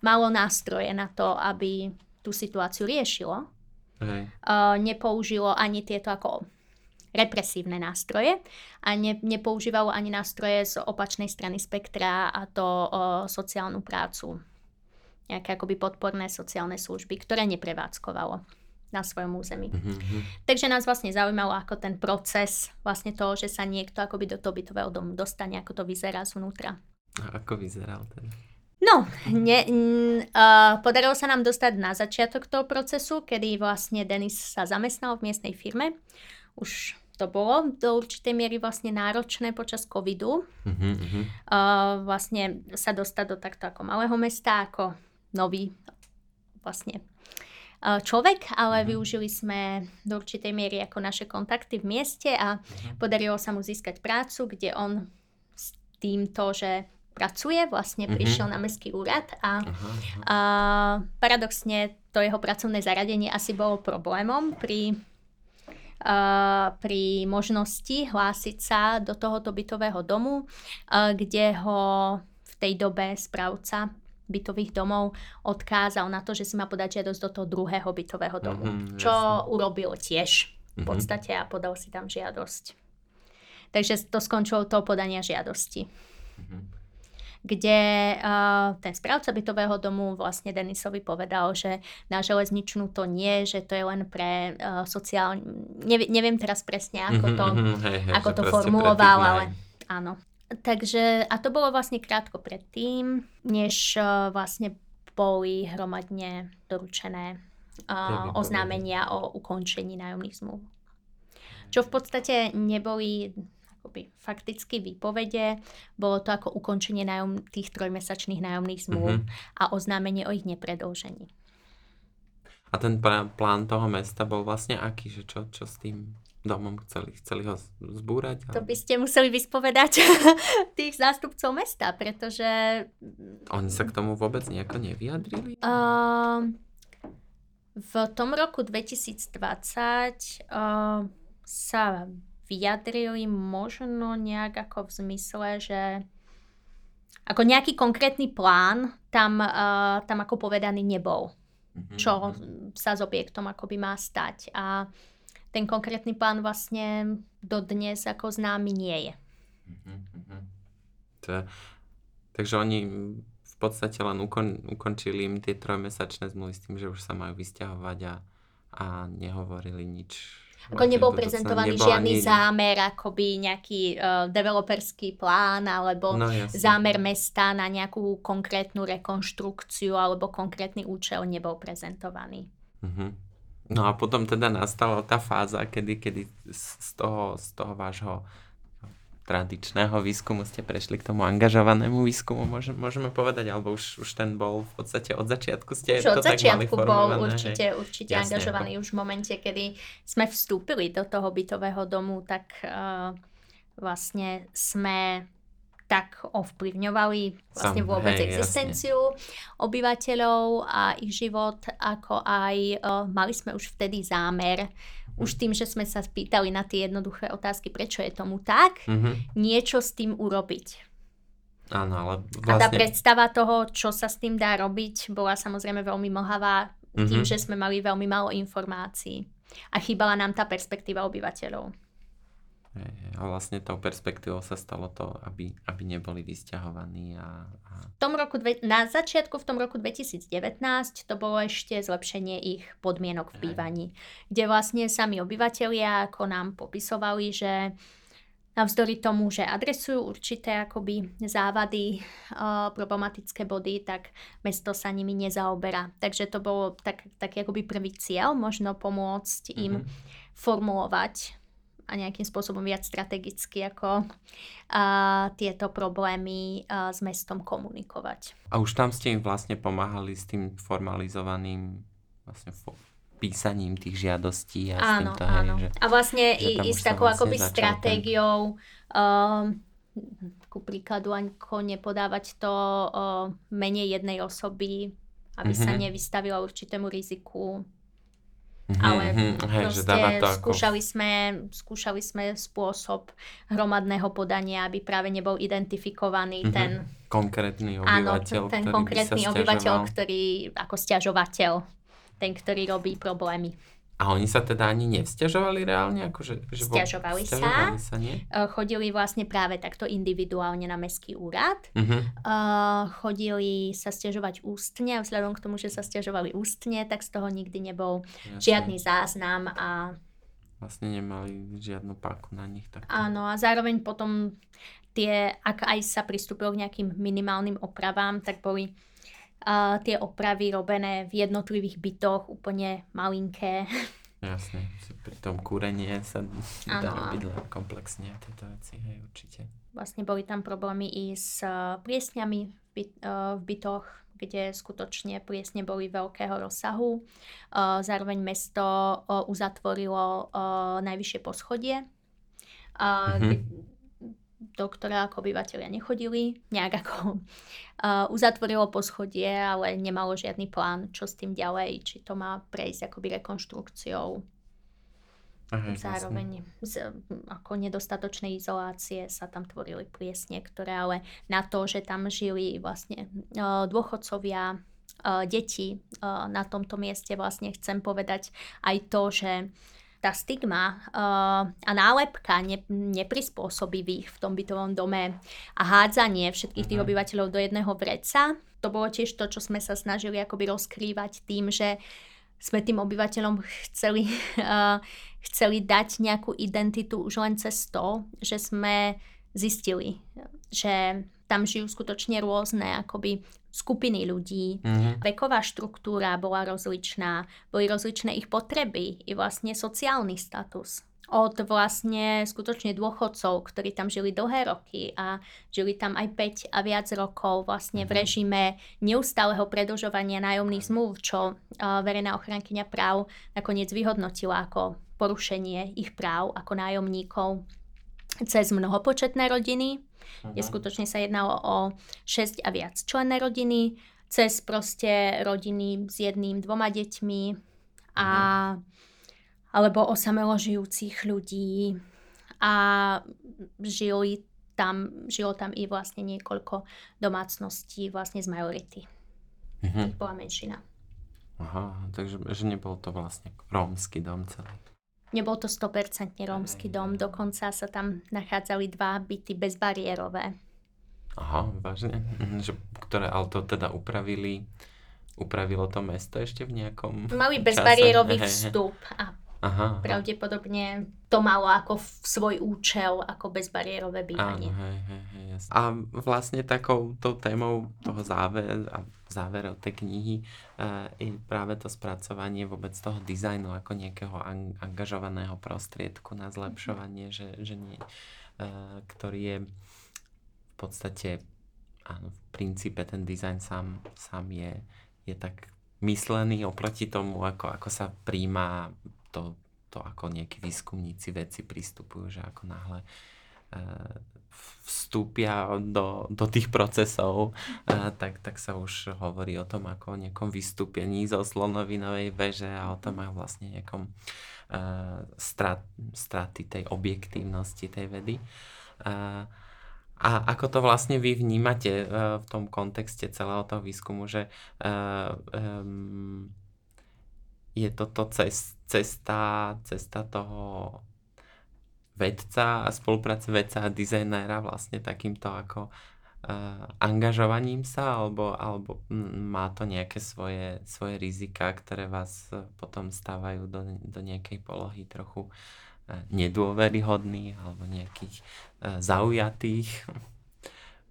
malo nástroje na to, aby tú situáciu riešilo. Uh, nepoužilo ani tieto ako represívne nástroje a ne, nepoužívalo ani nástroje z opačnej strany spektra a to o, sociálnu prácu. Nejaké akoby podporné sociálne služby, ktoré neprevádzkovalo na svojom území. Mm-hmm. Takže nás vlastne zaujímalo, ako ten proces vlastne toho, že sa niekto akoby do toho bytového domu dostane, ako to vyzerá zvnútra. A ako vyzeral ten? No, ne, n, uh, podarilo sa nám dostať na začiatok toho procesu, kedy vlastne Denis sa zamestnal v miestnej firme. Už to bolo do určitej miery vlastne náročné počas covidu. Uh-huh, uh-huh. Uh, vlastne sa dostať do takto ako malého mesta, ako nový vlastne uh, človek, ale uh-huh. využili sme do určitej miery ako naše kontakty v mieste a uh-huh. podarilo sa mu získať prácu, kde on s týmto, že pracuje, vlastne prišiel na mestský úrad a uh-huh. uh, paradoxne to jeho pracovné zaradenie asi bolo problémom pri Uh, pri možnosti hlásiť sa do tohoto bytového domu, uh, kde ho v tej dobe správca bytových domov odkázal na to, že si má podať žiadosť do toho druhého bytového domu. Mm-hmm, čo jasne. urobil tiež v mhm. podstate a podal si tam žiadosť. Takže to skončilo to podania žiadosti. Mm-hmm kde uh, ten správca bytového domu vlastne Denisovi povedal, že na železničnú to nie, že to je len pre uh, sociálne... Neviem, neviem teraz presne, ako mhm, to, mm-hmm, hej, hej, ako to formuloval, ale áno. Takže, a to bolo vlastne krátko predtým, než uh, vlastne boli hromadne doručené uh, oznámenia o ukončení nájomných zmluv. Čo v podstate neboli akoby fakticky výpovede. Bolo to ako ukončenie nájom, tých trojmesačných nájomných zmluv mm-hmm. a oznámenie o ich nepredlžení. A ten plán toho mesta bol vlastne aký, že čo, čo s tým domom chceli? Chceli ho zbúrať? To by ste museli vyspovedať tých zástupcov mesta, pretože... Oni sa k tomu vôbec nejako nevyjadrili? Uh, v tom roku 2020 uh, sa vyjadrili možno nejak ako v zmysle, že ako nejaký konkrétny plán tam, uh, tam ako povedaný nebol, mm-hmm. čo mhm. sa s objektom akoby má stať. A ten konkrétny plán vlastne dodnes ako známy nie je. Mm-hmm. To, takže oni v podstate len ukon, ukončili im tie trojmesačné zmluvy s tým, že už sa majú vysťahovať a, a nehovorili nič ako nebol prezentovaný nebol žiadny ani... zámer, akoby nejaký uh, developerský plán alebo no, zámer mesta na nejakú konkrétnu rekonštrukciu alebo konkrétny účel nebol prezentovaný. Uh-huh. No a potom teda nastala tá fáza, kedy, kedy z toho, z toho vášho tradičného výskumu ste prešli k tomu angažovanému výskumu, môžeme, môžeme povedať, alebo už, už ten bol v podstate od začiatku ste už to od tak začiatku mali bol určite, určite Jasne, angažovaný. Už v momente, kedy sme vstúpili do toho bytového domu, tak uh, vlastne sme tak ovplyvňovali vlastne Sam, vôbec hej, existenciu jasne. obyvateľov a ich život, ako aj uh, mali sme už vtedy zámer už tým, že sme sa spýtali na tie jednoduché otázky, prečo je tomu tak, mm-hmm. niečo s tým urobiť. Áno, ale vlastne... A tá vlastne- predstava toho, čo sa s tým dá robiť, bola samozrejme veľmi mlhavá tým, mm-hmm. že sme mali veľmi málo informácií. A chýbala nám tá perspektíva obyvateľov. A vlastne tou perspektívou sa stalo to, aby, aby neboli vysťahovaní. A, a... V tom roku, na začiatku v tom roku 2019 to bolo ešte zlepšenie ich podmienok v bývaní, kde vlastne sami obyvateľia ako nám popisovali, že navzdory tomu, že adresujú určité akoby závady, problematické body, tak mesto sa nimi nezaoberá. Takže to bolo tak, taký akoby prvý cieľ, možno pomôcť im mm-hmm. formulovať a nejakým spôsobom viac strategicky ako a, tieto problémy a, s mestom komunikovať. A už tam ste im vlastne pomáhali s tým formalizovaným vlastne fo- písaním tých žiadostí a áno, s týmto, áno. Hej, že, a vlastne i, i s takou vlastne akoby stratégiou um, ku príkladu ako nepodávať to uh, menej jednej osoby, aby mm-hmm. sa mhm. nevystavila určitému riziku Mm-hmm, ale mm-hmm, hej, proste že dáva to ako... skúšali, sme, skúšali sme spôsob hromadného podania, aby práve nebol identifikovaný mm-hmm. ten konkrétny obyvateľ, áno, ten ktorý konkrétny obyvateľ, ktorý ako stiažovateľ, ten, ktorý robí problémy. A oni sa teda ani nevzťažovali reálne? Akože, že Vzťažovali sa. Vzťažovali sa, nie? Eh, Chodili vlastne práve takto individuálne na mestský úrad. Mhm. Uh, chodili sa stiažovať ústne a vzhľadom k tomu, že sa stiažovali ústne, tak z toho nikdy nebol Jasné. žiadny záznam a Vlastne nemali žiadnu páku na nich. Tak... áno a zároveň potom tie, ak aj sa pristúpilo k nejakým minimálnym opravám, tak boli uh, tie opravy robené v jednotlivých bytoch úplne malinké. Jasne, pri tom kúrenie sa dá Áno, robiť len komplexne tieto veci, hej, určite. Vlastne boli tam problémy i s uh, pliesňami v, byt, uh, v bytoch, kde skutočne pliesne boli veľkého rozsahu. Uh, zároveň mesto uh, uzatvorilo najvyššie poschodie, kde- do ktorého ako obyvateľia nechodili. Nejak ako uh, uzatvorilo poschodie, ale nemalo žiadny plán, čo s tým ďalej, či to má prejsť akoby rekonštrukciou. A hej, vlastne. Zároveň z ako nedostatočnej izolácie sa tam tvorili pliesne, ktoré ale na to, že tam žili vlastne uh, dôchodcovia, uh, deti uh, na tomto mieste vlastne chcem povedať aj to, že tá stigma uh, a nálepka ne, neprispôsobivých v tom bytovom dome a hádzanie všetkých tých Mhm. obyvateľov do jedného vreca, to bolo tiež to, čo sme sa snažili akoby rozkrývať tým, že sme tým obyvateľom chceli, uh, chceli dať nejakú identitu už len cez to, že sme zistili, že tam žijú skutočne rôzne akoby skupiny ľudí. Mhm. Veková štruktúra bola rozličná, boli rozličné ich potreby i vlastne sociálny status. Od vlastne skutočne dôchodcov, ktorí tam žili dlhé roky a žili tam aj 5 a viac rokov vlastne v Mhm. režime neustáleho predlžovania nájomných zmluv, čo uh, verejná ochrankyňa práv nakoniec vyhodnotila ako porušenie ich práv ako nájomníkov cez mnohopočetné rodiny, kde Mhm. skutočne sa jednalo o 6 a viac členné rodiny, cez proste rodiny s jedným, dvoma deťmi a alebo osamelo žijúcich ľudí a žili tam, žilo tam i vlastne niekoľko domácností vlastne z majority. Mhm. Bola menšina. Aha, takže že nebol to vlastne rómsky dom celý. Nebol to 100% rómsky dom, dokonca sa tam nachádzali dva byty bezbariérové. Aha, vážne? Mhm, Že, ktoré ale to teda upravili, upravilo to mesto ešte v nejakom Mali čase? bezbariérový hej. vstup a Aha, pravdepodobne to malo ako svoj účel, ako bezbariérové Áno, bývanie. hej, hej, hej, jasne. A vlastne takou tou témou toho záver, a záveru tej knihy je práve to spracovanie vôbec toho dizajnu ako nejakého an- angažovaného prostriedku na zlepšovanie, že, že nie, uh, ktorý je v podstate, áno, v princípe ten dizajn sám, sám je, je tak myslený oproti tomu, ako, ako sa príjma to, to, ako nejakí výskumníci veci pristupujú, že ako náhle eh, vstúpia do, do tých procesov, eh, tak, tak sa už hovorí o tom ako o nejakom vystúpení zo slonovinovej veže a o tom aj vlastne nejakom eh, strat, straty tej objektívnosti tej vedy. Eh, a ako to vlastne vy vnímate eh, v tom kontexte celého toho výskumu, že em, je toto cest, cesta, cesta toho vedca a spolupráce vedca a dizajnéra vlastne takýmto ako uh, angažovaním sa alebo, alebo mm, má to nejaké svoje, svoje rizika, ktoré vás eh, potom stávajú do, do nejakej polohy trochu uh, nedôveryhodných alebo nejakých uh, zaujatých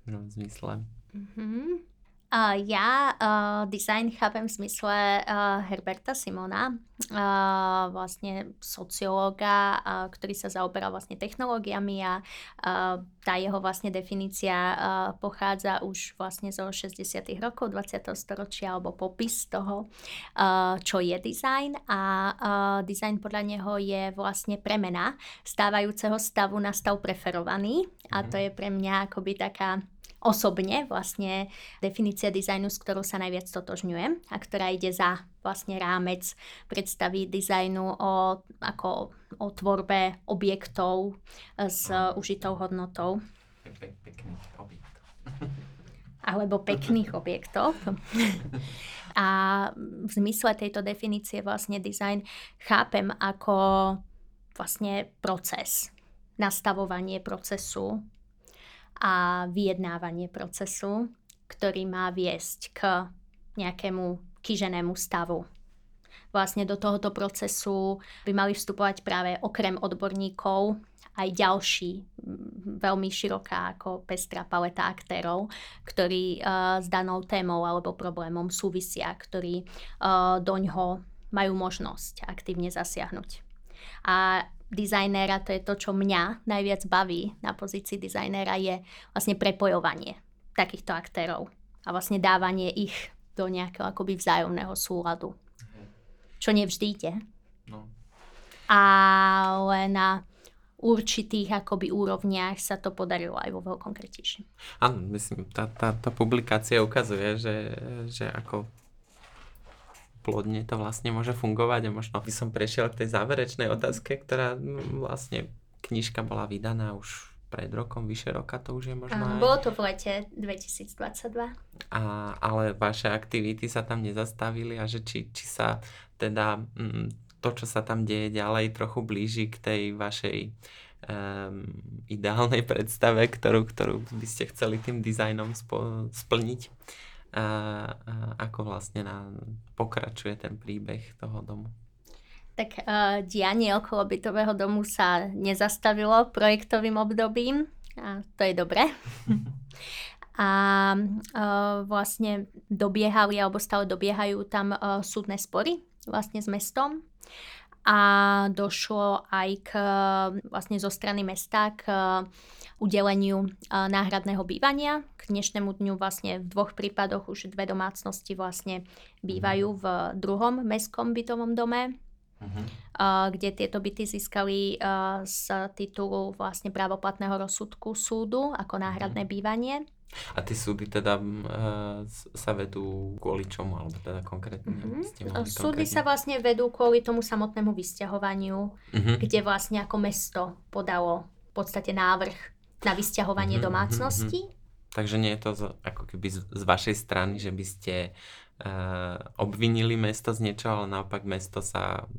v zmysle. Mhm. Uh, ja uh, design chápem v zmysle uh, Herberta Simona, uh, vlastne sociológa, uh, ktorý sa zaoberá vlastne technológiami a uh, tá jeho vlastne definícia uh, pochádza už vlastne zo 60. rokov 20. storočia alebo popis toho, uh, čo je design a uh, design podľa neho je vlastne premena stávajúceho stavu na stav preferovaný a to je pre mňa akoby taká osobne vlastne definícia dizajnu, s ktorou sa najviac totožňujem a ktorá ide za vlastne rámec predstavy dizajnu o, ako o tvorbe objektov s užitou hodnotou. Pek, pek, pekný objekt. alebo pekných objektov. A v zmysle tejto definície vlastne design chápem ako vlastne proces, nastavovanie procesu a vyjednávanie procesu, ktorý má viesť k nejakému kýženému stavu. Vlastne do tohoto procesu by mali vstupovať práve okrem odborníkov aj ďalší, veľmi široká ako pestrá paleta aktérov, ktorí uh, s danou témou alebo problémom súvisia, ktorí uh, doňho majú možnosť aktívne zasiahnuť. A dizajnéra, to je to, čo mňa najviac baví na pozícii dizajnéra, je vlastne prepojovanie takýchto aktérov a vlastne dávanie ich do nejakého akoby vzájomného súladu. Čo nevždy ide. No. Ale na určitých akoby úrovniach sa to podarilo aj vo veľkom kritiši. Áno, myslím, tá, tá, tá publikácia ukazuje, že, že ako plodne to vlastne môže fungovať a možno by som prešiel k tej záverečnej otázke, ktorá vlastne knižka bola vydaná už pred rokom, vyše roka to už je možno Áno, aj... bolo to v lete 2022. A, ale vaše aktivity sa tam nezastavili a že či, či sa teda mm, to, čo sa tam deje ďalej, trochu blíži k tej vašej um, ideálnej predstave, ktorú, ktorú by ste chceli tým dizajnom spo, splniť. A, a ako vlastne na, pokračuje ten príbeh toho domu? Tak uh, dianie okolo bytového domu sa nezastavilo projektovým obdobím a to je dobré. a uh, vlastne dobiehali alebo stále dobiehajú tam uh, súdne spory vlastne s mestom a došlo aj k, vlastne zo strany mesta k udeleniu náhradného bývania. K dnešnému dňu vlastne v dvoch prípadoch už dve domácnosti vlastne bývajú v druhom mestskom bytovom dome, uh-huh. kde tieto byty získali z titulu vlastne právoplatného rozsudku súdu ako náhradné uh-huh. bývanie. A tie súdy teda uh, sa vedú kvôli čomu, alebo teda konkrétne? Ste Súdy konkrétne? sa vlastne vedú kvôli tomu samotnému vysťahovaniu, mm-hmm. kde vlastne ako mesto podalo v podstate návrh na vysťahovanie mm-hmm, domácnosti. Mm-hmm. Takže nie je to z, ako keby z, z vašej strany, že by ste uh, obvinili mesto z niečoho, ale naopak mesto sa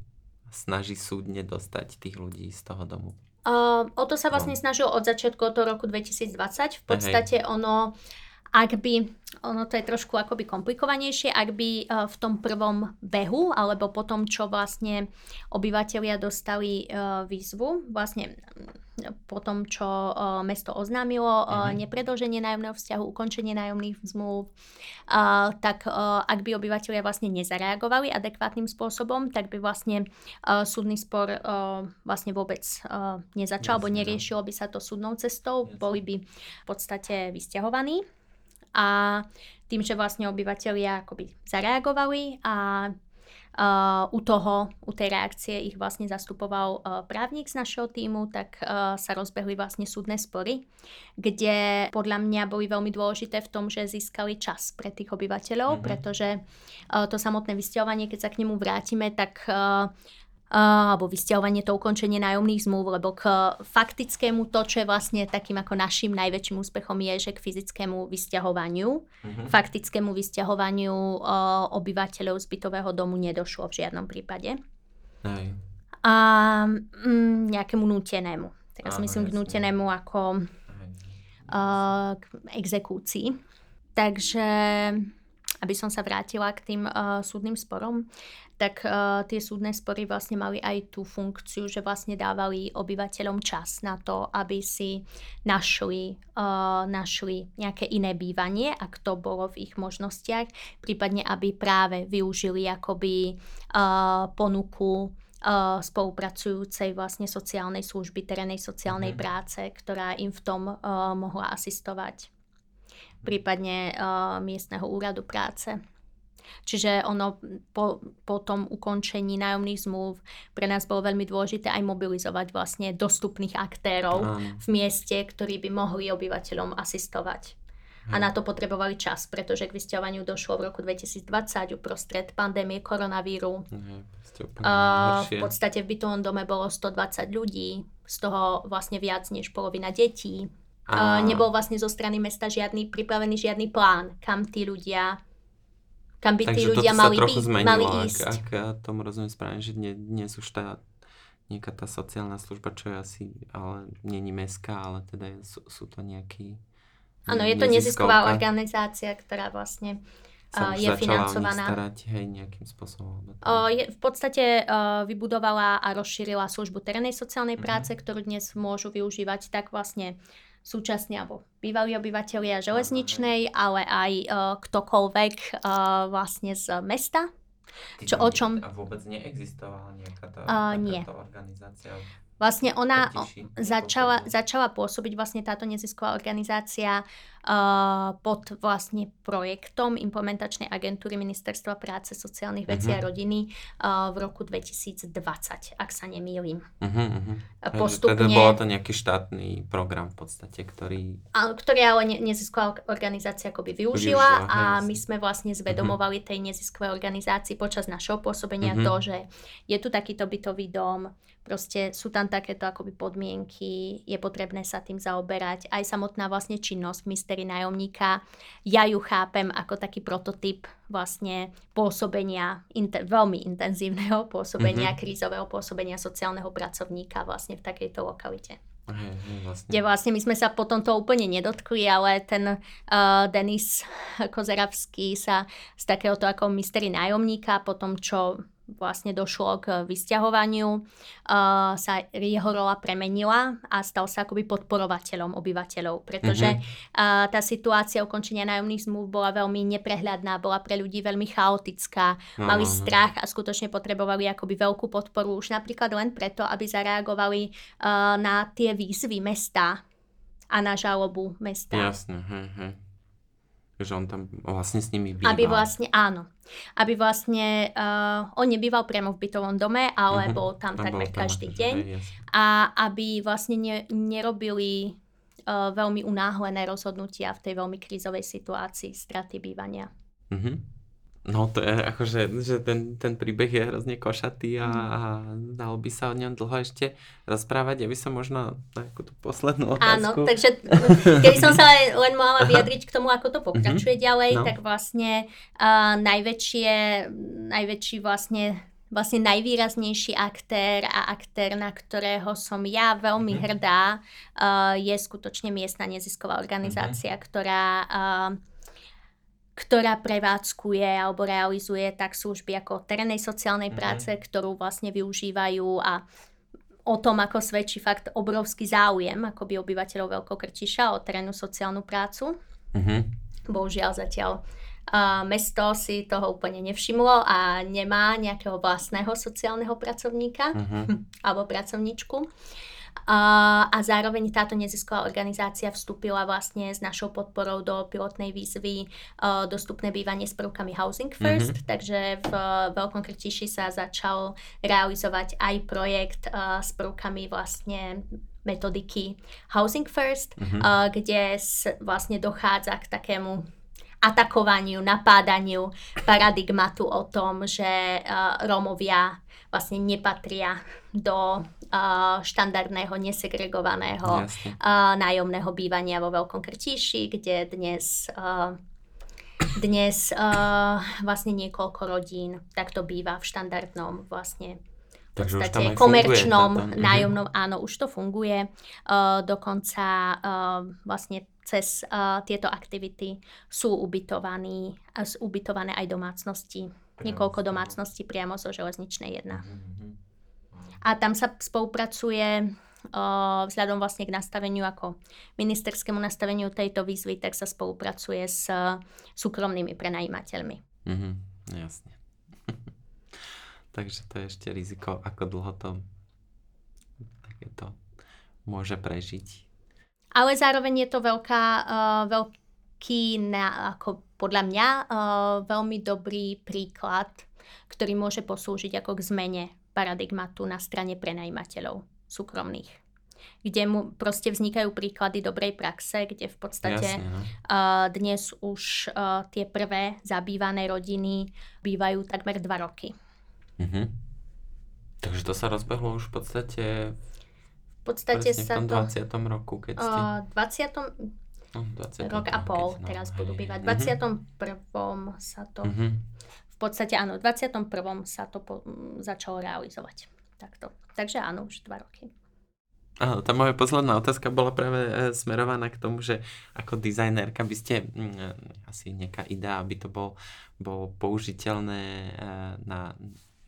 snaží súdne dostať tých ľudí z toho domu. Uh, o to sa vlastne no. snažil od začiatku od toho roku 2020. V podstate Hej. ono, ak by, ono to je trošku akoby komplikovanejšie, ak by uh, v tom prvom behu, alebo po tom, čo vlastne obyvateľia dostali uh, výzvu, vlastne po tom, čo uh, mesto oznámilo mm-hmm. nepredlženie nájomného vzťahu, ukončenie nájomných zmluv, tak ak by obyvateľia vlastne nezareagovali adekvátnym spôsobom, tak by vlastne súdny spor vlastne vôbec nezačal, alebo no. neriešilo by sa to súdnou cestou, Jasne. boli by v podstate vysťahovaní. A tým, že vlastne obyvateľia akoby zareagovali a Uh, u toho, u tej reakcie ich vlastne zastupoval uh, právnik z našeho týmu, tak uh, sa rozbehli vlastne súdne spory, kde podľa mňa boli veľmi dôležité v tom, že získali čas pre tých obyvateľov, mm-hmm. pretože to samotné vysťahovanie, keď sa k nemu vrátime, tak alebo vysťahovanie to ukončenie nájomných zmluv, lebo k faktickému to, čo je vlastne takým ako našim najväčším úspechom je, že k fyzickému vysťahovaniu, mm-hmm. faktickému vysťahovaniu uh, obyvateľov z bytového domu nedošlo v žiadnom prípade. Aj. A mm, nejakému nútenému. Teraz Aha, myslím jasne. k nútenému ako uh, k exekúcii. Takže aby som sa vrátila k tým uh, súdnym sporom, tak uh, tie súdne spory vlastne mali aj tú funkciu, že vlastne dávali obyvateľom čas na to, aby si našli, uh, našli nejaké iné bývanie, ak to bolo v ich možnostiach, prípadne aby práve využili akoby uh, ponuku uh, spolupracujúcej vlastne sociálnej služby, terénej sociálnej mm-hmm. práce, ktorá im v tom uh, mohla asistovať prípadne uh, miestneho úradu práce. Čiže ono po, po tom ukončení nájomných zmluv pre nás bolo veľmi dôležité aj mobilizovať vlastne dostupných aktérov mm. v mieste, ktorí by mohli obyvateľom asistovať. Mm. A na to potrebovali čas, pretože k vysťahovaniu došlo v roku 2020 uprostred pandémie koronavíru. Mm, uh, v podstate v bytovom dome bolo 120 ľudí, z toho vlastne viac než polovina detí. A... Nebol vlastne zo strany mesta žiadny pripravený žiadny plán, kam tí ľudia kam by tí ľudia mali, byť, zmenilo, mali ísť. Ak, ak ja tomu rozumiem správne, že dnes, dnes už tá nejaká tá sociálna služba, čo je asi, ale není mestská, ale teda je, sú, sú to nejaký Áno, je to nezisková organizácia, ktorá vlastne sa je financovaná. starať, hej, nejakým spôsobom. Uh, je, v podstate uh, vybudovala a rozšírila službu terénnej sociálnej práce, mm-hmm. ktorú dnes môžu využívať tak vlastne súčasne alebo bývalí obyvateľia železničnej, ale aj uh, ktokoľvek uh, vlastne z mesta. Čo, o čom... A vôbec neexistovala nejaká tá, uh, nie. organizácia? Vlastne ona začala, začala pôsobiť vlastne táto nezisková organizácia uh, pod vlastne projektom implementačnej agentúry Ministerstva práce, sociálnych vecí uh-huh. a mhm. rodiny v roku 2020, ak sa nemýlim. Uh-huh, uh-huh. Postupne... Teda bol to nejaký štátny program v podstate, ktorý... A, ktorý ale ne, nezisková organizácia akoby využila, využila a hej, my sme vlastne zvedomovali uh-huh. tej neziskovej organizácii počas našho pôsobenia uh-huh. to, že je tu takýto bytový dom, Proste sú tam takéto akoby podmienky, je potrebné sa tým zaoberať. Aj samotná vlastne činnosť mystery nájomníka, ja ju chápem ako taký prototyp vlastne pôsobenia, inter, veľmi intenzívneho pôsobenia, mm-hmm. krízového pôsobenia sociálneho pracovníka vlastne v takejto lokalite. vlastne. Kde vlastne my sme sa potom to úplne nedotkli, ale ten uh, Denis Kozeravský sa z takéhoto ako mystery nájomníka, potom čo vlastne došlo k vysťahovaniu, uh, sa jeho rola premenila a stal sa akoby podporovateľom obyvateľov, pretože mm-hmm. uh, tá situácia ukončenia nájomných zmluv bola veľmi neprehľadná, bola pre ľudí veľmi chaotická, no, mali no, strach a skutočne potrebovali akoby veľkú podporu už napríklad len preto, aby zareagovali uh, na tie výzvy mesta a na žalobu mesta. Jasne, hej, hej že on tam vlastne s nimi býval. Aby vlastne, áno. Aby vlastne, uh, on nebýval priamo v bytovom dome, ale uh-huh. bol tam tam takmer tam každý akože, deň. Hej, a aby vlastne ne, nerobili uh, veľmi unáhlené rozhodnutia v tej veľmi krízovej situácii straty bývania. Uh-huh. No to je akože, že ten, ten príbeh je hrozne košatý a, mhm. a dalo by sa o ňom dlho ešte rozprávať. Ja by som možno takú tú poslednú otázku. Áno, takže keby som sa len mohla vyjadriť k tomu, ako to pokračuje mm-hmm. ďalej, no. tak vlastne uh, najväčšie, najväčší vlastne vlastne najvýraznejší aktér a aktér, na ktorého som ja veľmi mm-hmm. hrdá, uh, je skutočne miestna nezisková organizácia, mm-hmm. ktorá uh, ktorá prevádzkuje alebo realizuje tak služby ako terénnej sociálnej mm-hmm. práce, ktorú vlastne využívajú a o tom, ako svedčí fakt obrovský záujem akoby obyvateľov Veľkokrčiša o terénnu sociálnu prácu. Mm-hmm. Bohužiaľ zatiaľ uh, mesto si toho úplne nevšimlo a nemá nejakého vlastného sociálneho pracovníka mm-hmm. alebo pracovníčku. A, a zároveň táto nezisková organizácia vstúpila vlastne s našou podporou do pilotnej výzvy uh, dostupné bývanie s prvkami Housing First, mm-hmm. takže v Veľkom Krtiši sa začal realizovať aj projekt uh, s prvkami vlastne metodiky Housing First, mm-hmm. uh, kde s, vlastne dochádza k takému atakovaniu, napádaniu paradigmatu o tom, že uh, Rómovia vlastne nepatria do uh, štandardného nesegregovaného uh, nájomného bývania vo Veľkom Krtíši, kde dnes uh, dnes uh, vlastne niekoľko rodín takto býva v štandardnom vlastne v podstate komerčnom táto. Mhm. nájomnom, áno, už to funguje. Uh, dokonca uh, vlastne cez uh, tieto aktivity sú ubytovaní, uh, ubytované aj domácnosti, niekoľko domácností priamo zo železničnej jedna. Mm-hmm. A tam sa spolupracuje vzhľadom vlastne k nastaveniu ako ministerskému nastaveniu tejto výzvy, tak sa spolupracuje s súkromnými prenajímateľmi. Mm-hmm, jasne. Takže to je ešte riziko, ako dlho to takéto môže prežiť. Ale zároveň je to veľká, uh, veľký, na, ako podľa mňa, uh, veľmi dobrý príklad, ktorý môže poslúžiť ako k zmene paradigmatu na strane prenajímateľov súkromných kde mu proste vznikajú príklady dobrej praxe, kde v podstate Jasne, no. uh, dnes už uh, tie prvé zabývané rodiny bývajú takmer dva roky. Uh-huh. Takže to sa rozbehlo už v podstate v podstate Presne sa v tom to... 20. roku, keď ste... Uh, 20. No, 20. rok a pol no, teraz budú bývať. hej. V 21. sa to... Mhm. Podstate áno, v 21. sa to po, začalo realizovať. Takto. Takže áno, už dva roky. Áno, tá moja posledná otázka bola práve e, smerovaná k tomu, že ako dizajnérka by ste, mm, asi nejaká idea, aby to bol, bol použiteľné e, na,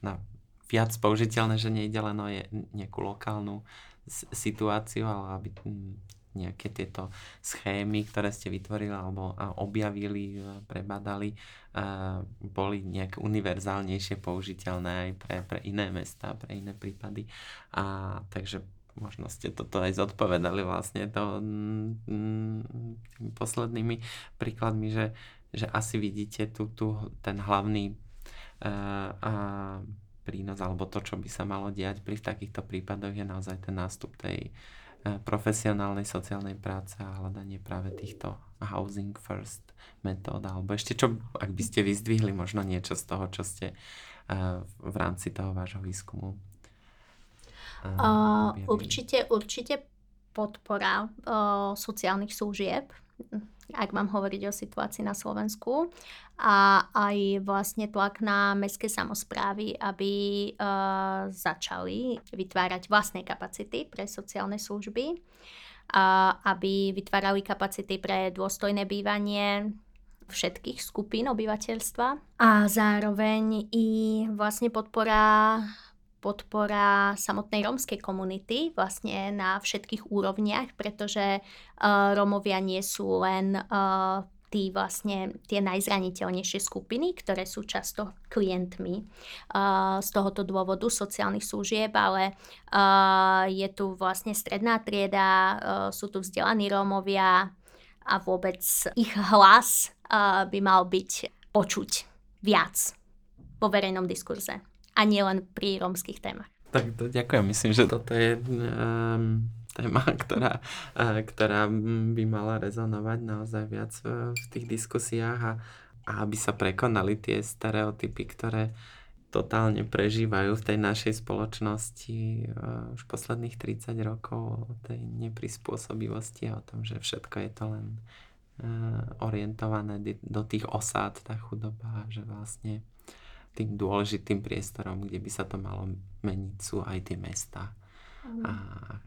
na viac použiteľné, že nejde len o nejakú lokálnu situáciu, ale aby nejaké tieto schémy, ktoré ste vytvorili alebo objavili, e, prebadali, e, boli nejak univerzálnejšie použiteľné aj pre, pre iné mesta, pre iné prípady. A takže možno ste toto aj zodpovedali vlastne to mm, tými poslednými príkladmi, že, že asi vidíte tu, tu ten hlavný uh, uh, prínos alebo to, čo by sa malo diať pri v takýchto prípadoch je naozaj ten nástup tej uh, profesionálnej sociálnej práce a hľadanie práve týchto housing first metód alebo ešte čo, ak by ste vyzdvihli možno niečo z toho, čo ste uh, v rámci toho vášho výskumu Uh, určite, určite podpora uh, sociálnych služieb, ak mám hovoriť o situácii na Slovensku, a aj vlastne tlak na mestské samozprávy, aby uh, začali vytvárať vlastné kapacity pre sociálne služby, a aby vytvárali kapacity pre dôstojné bývanie všetkých skupín obyvateľstva. A zároveň i vlastne podpora podpora samotnej rómskej komunity vlastne na všetkých úrovniach, pretože uh, Rómovia nie sú len uh, tí vlastne tie najzraniteľnejšie skupiny, ktoré sú často klientmi uh, z tohoto dôvodu sociálnych služieb, ale uh, je tu vlastne stredná trieda, uh, sú tu vzdelaní Rómovia a vôbec ich hlas by mal byť počuť viac vo verejnom diskurze a nie len pri rómskych témach. Tak to ďakujem. Myslím, že toto je um, téma, ktorá, ktorá by mala rezonovať naozaj viac uh, v tých diskusiách a, a aby sa prekonali tie stereotypy, ktoré totálne prežívajú v tej našej spoločnosti uh, už posledných 30 rokov o tej neprispôsobivosti a o tom, že všetko je to len uh, orientované do tých osád, tá chudoba, že vlastne tým dôležitým priestorom, kde by sa to malo meniť, sú aj tie mesta. A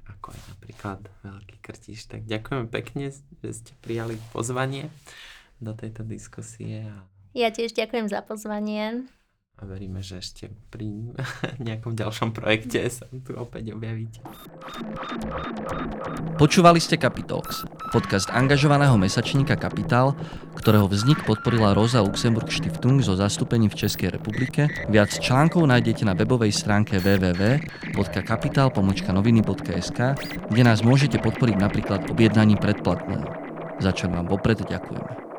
ako je napríklad Veľký Krtiš. Tak ďakujeme pekne, že ste prijali pozvanie do tejto diskusie Ja tiež ďakujem za pozvanie. A veríme, že ešte pri nejakom ďalšom projekte sa tu opäť objavíte. Počúvali ste Capitalx, podcast angažovaného mesačníka Kapitál, ktorého vznik podporila Rosa Luxemburg Stiftung so zastúpením v Českej republike. Viac článkov nájdete na webovej stránke www.kapital.noviny.sk, kde nás môžete podporiť napríklad objednaním predplatného. Za čo vám vopred ďakujeme.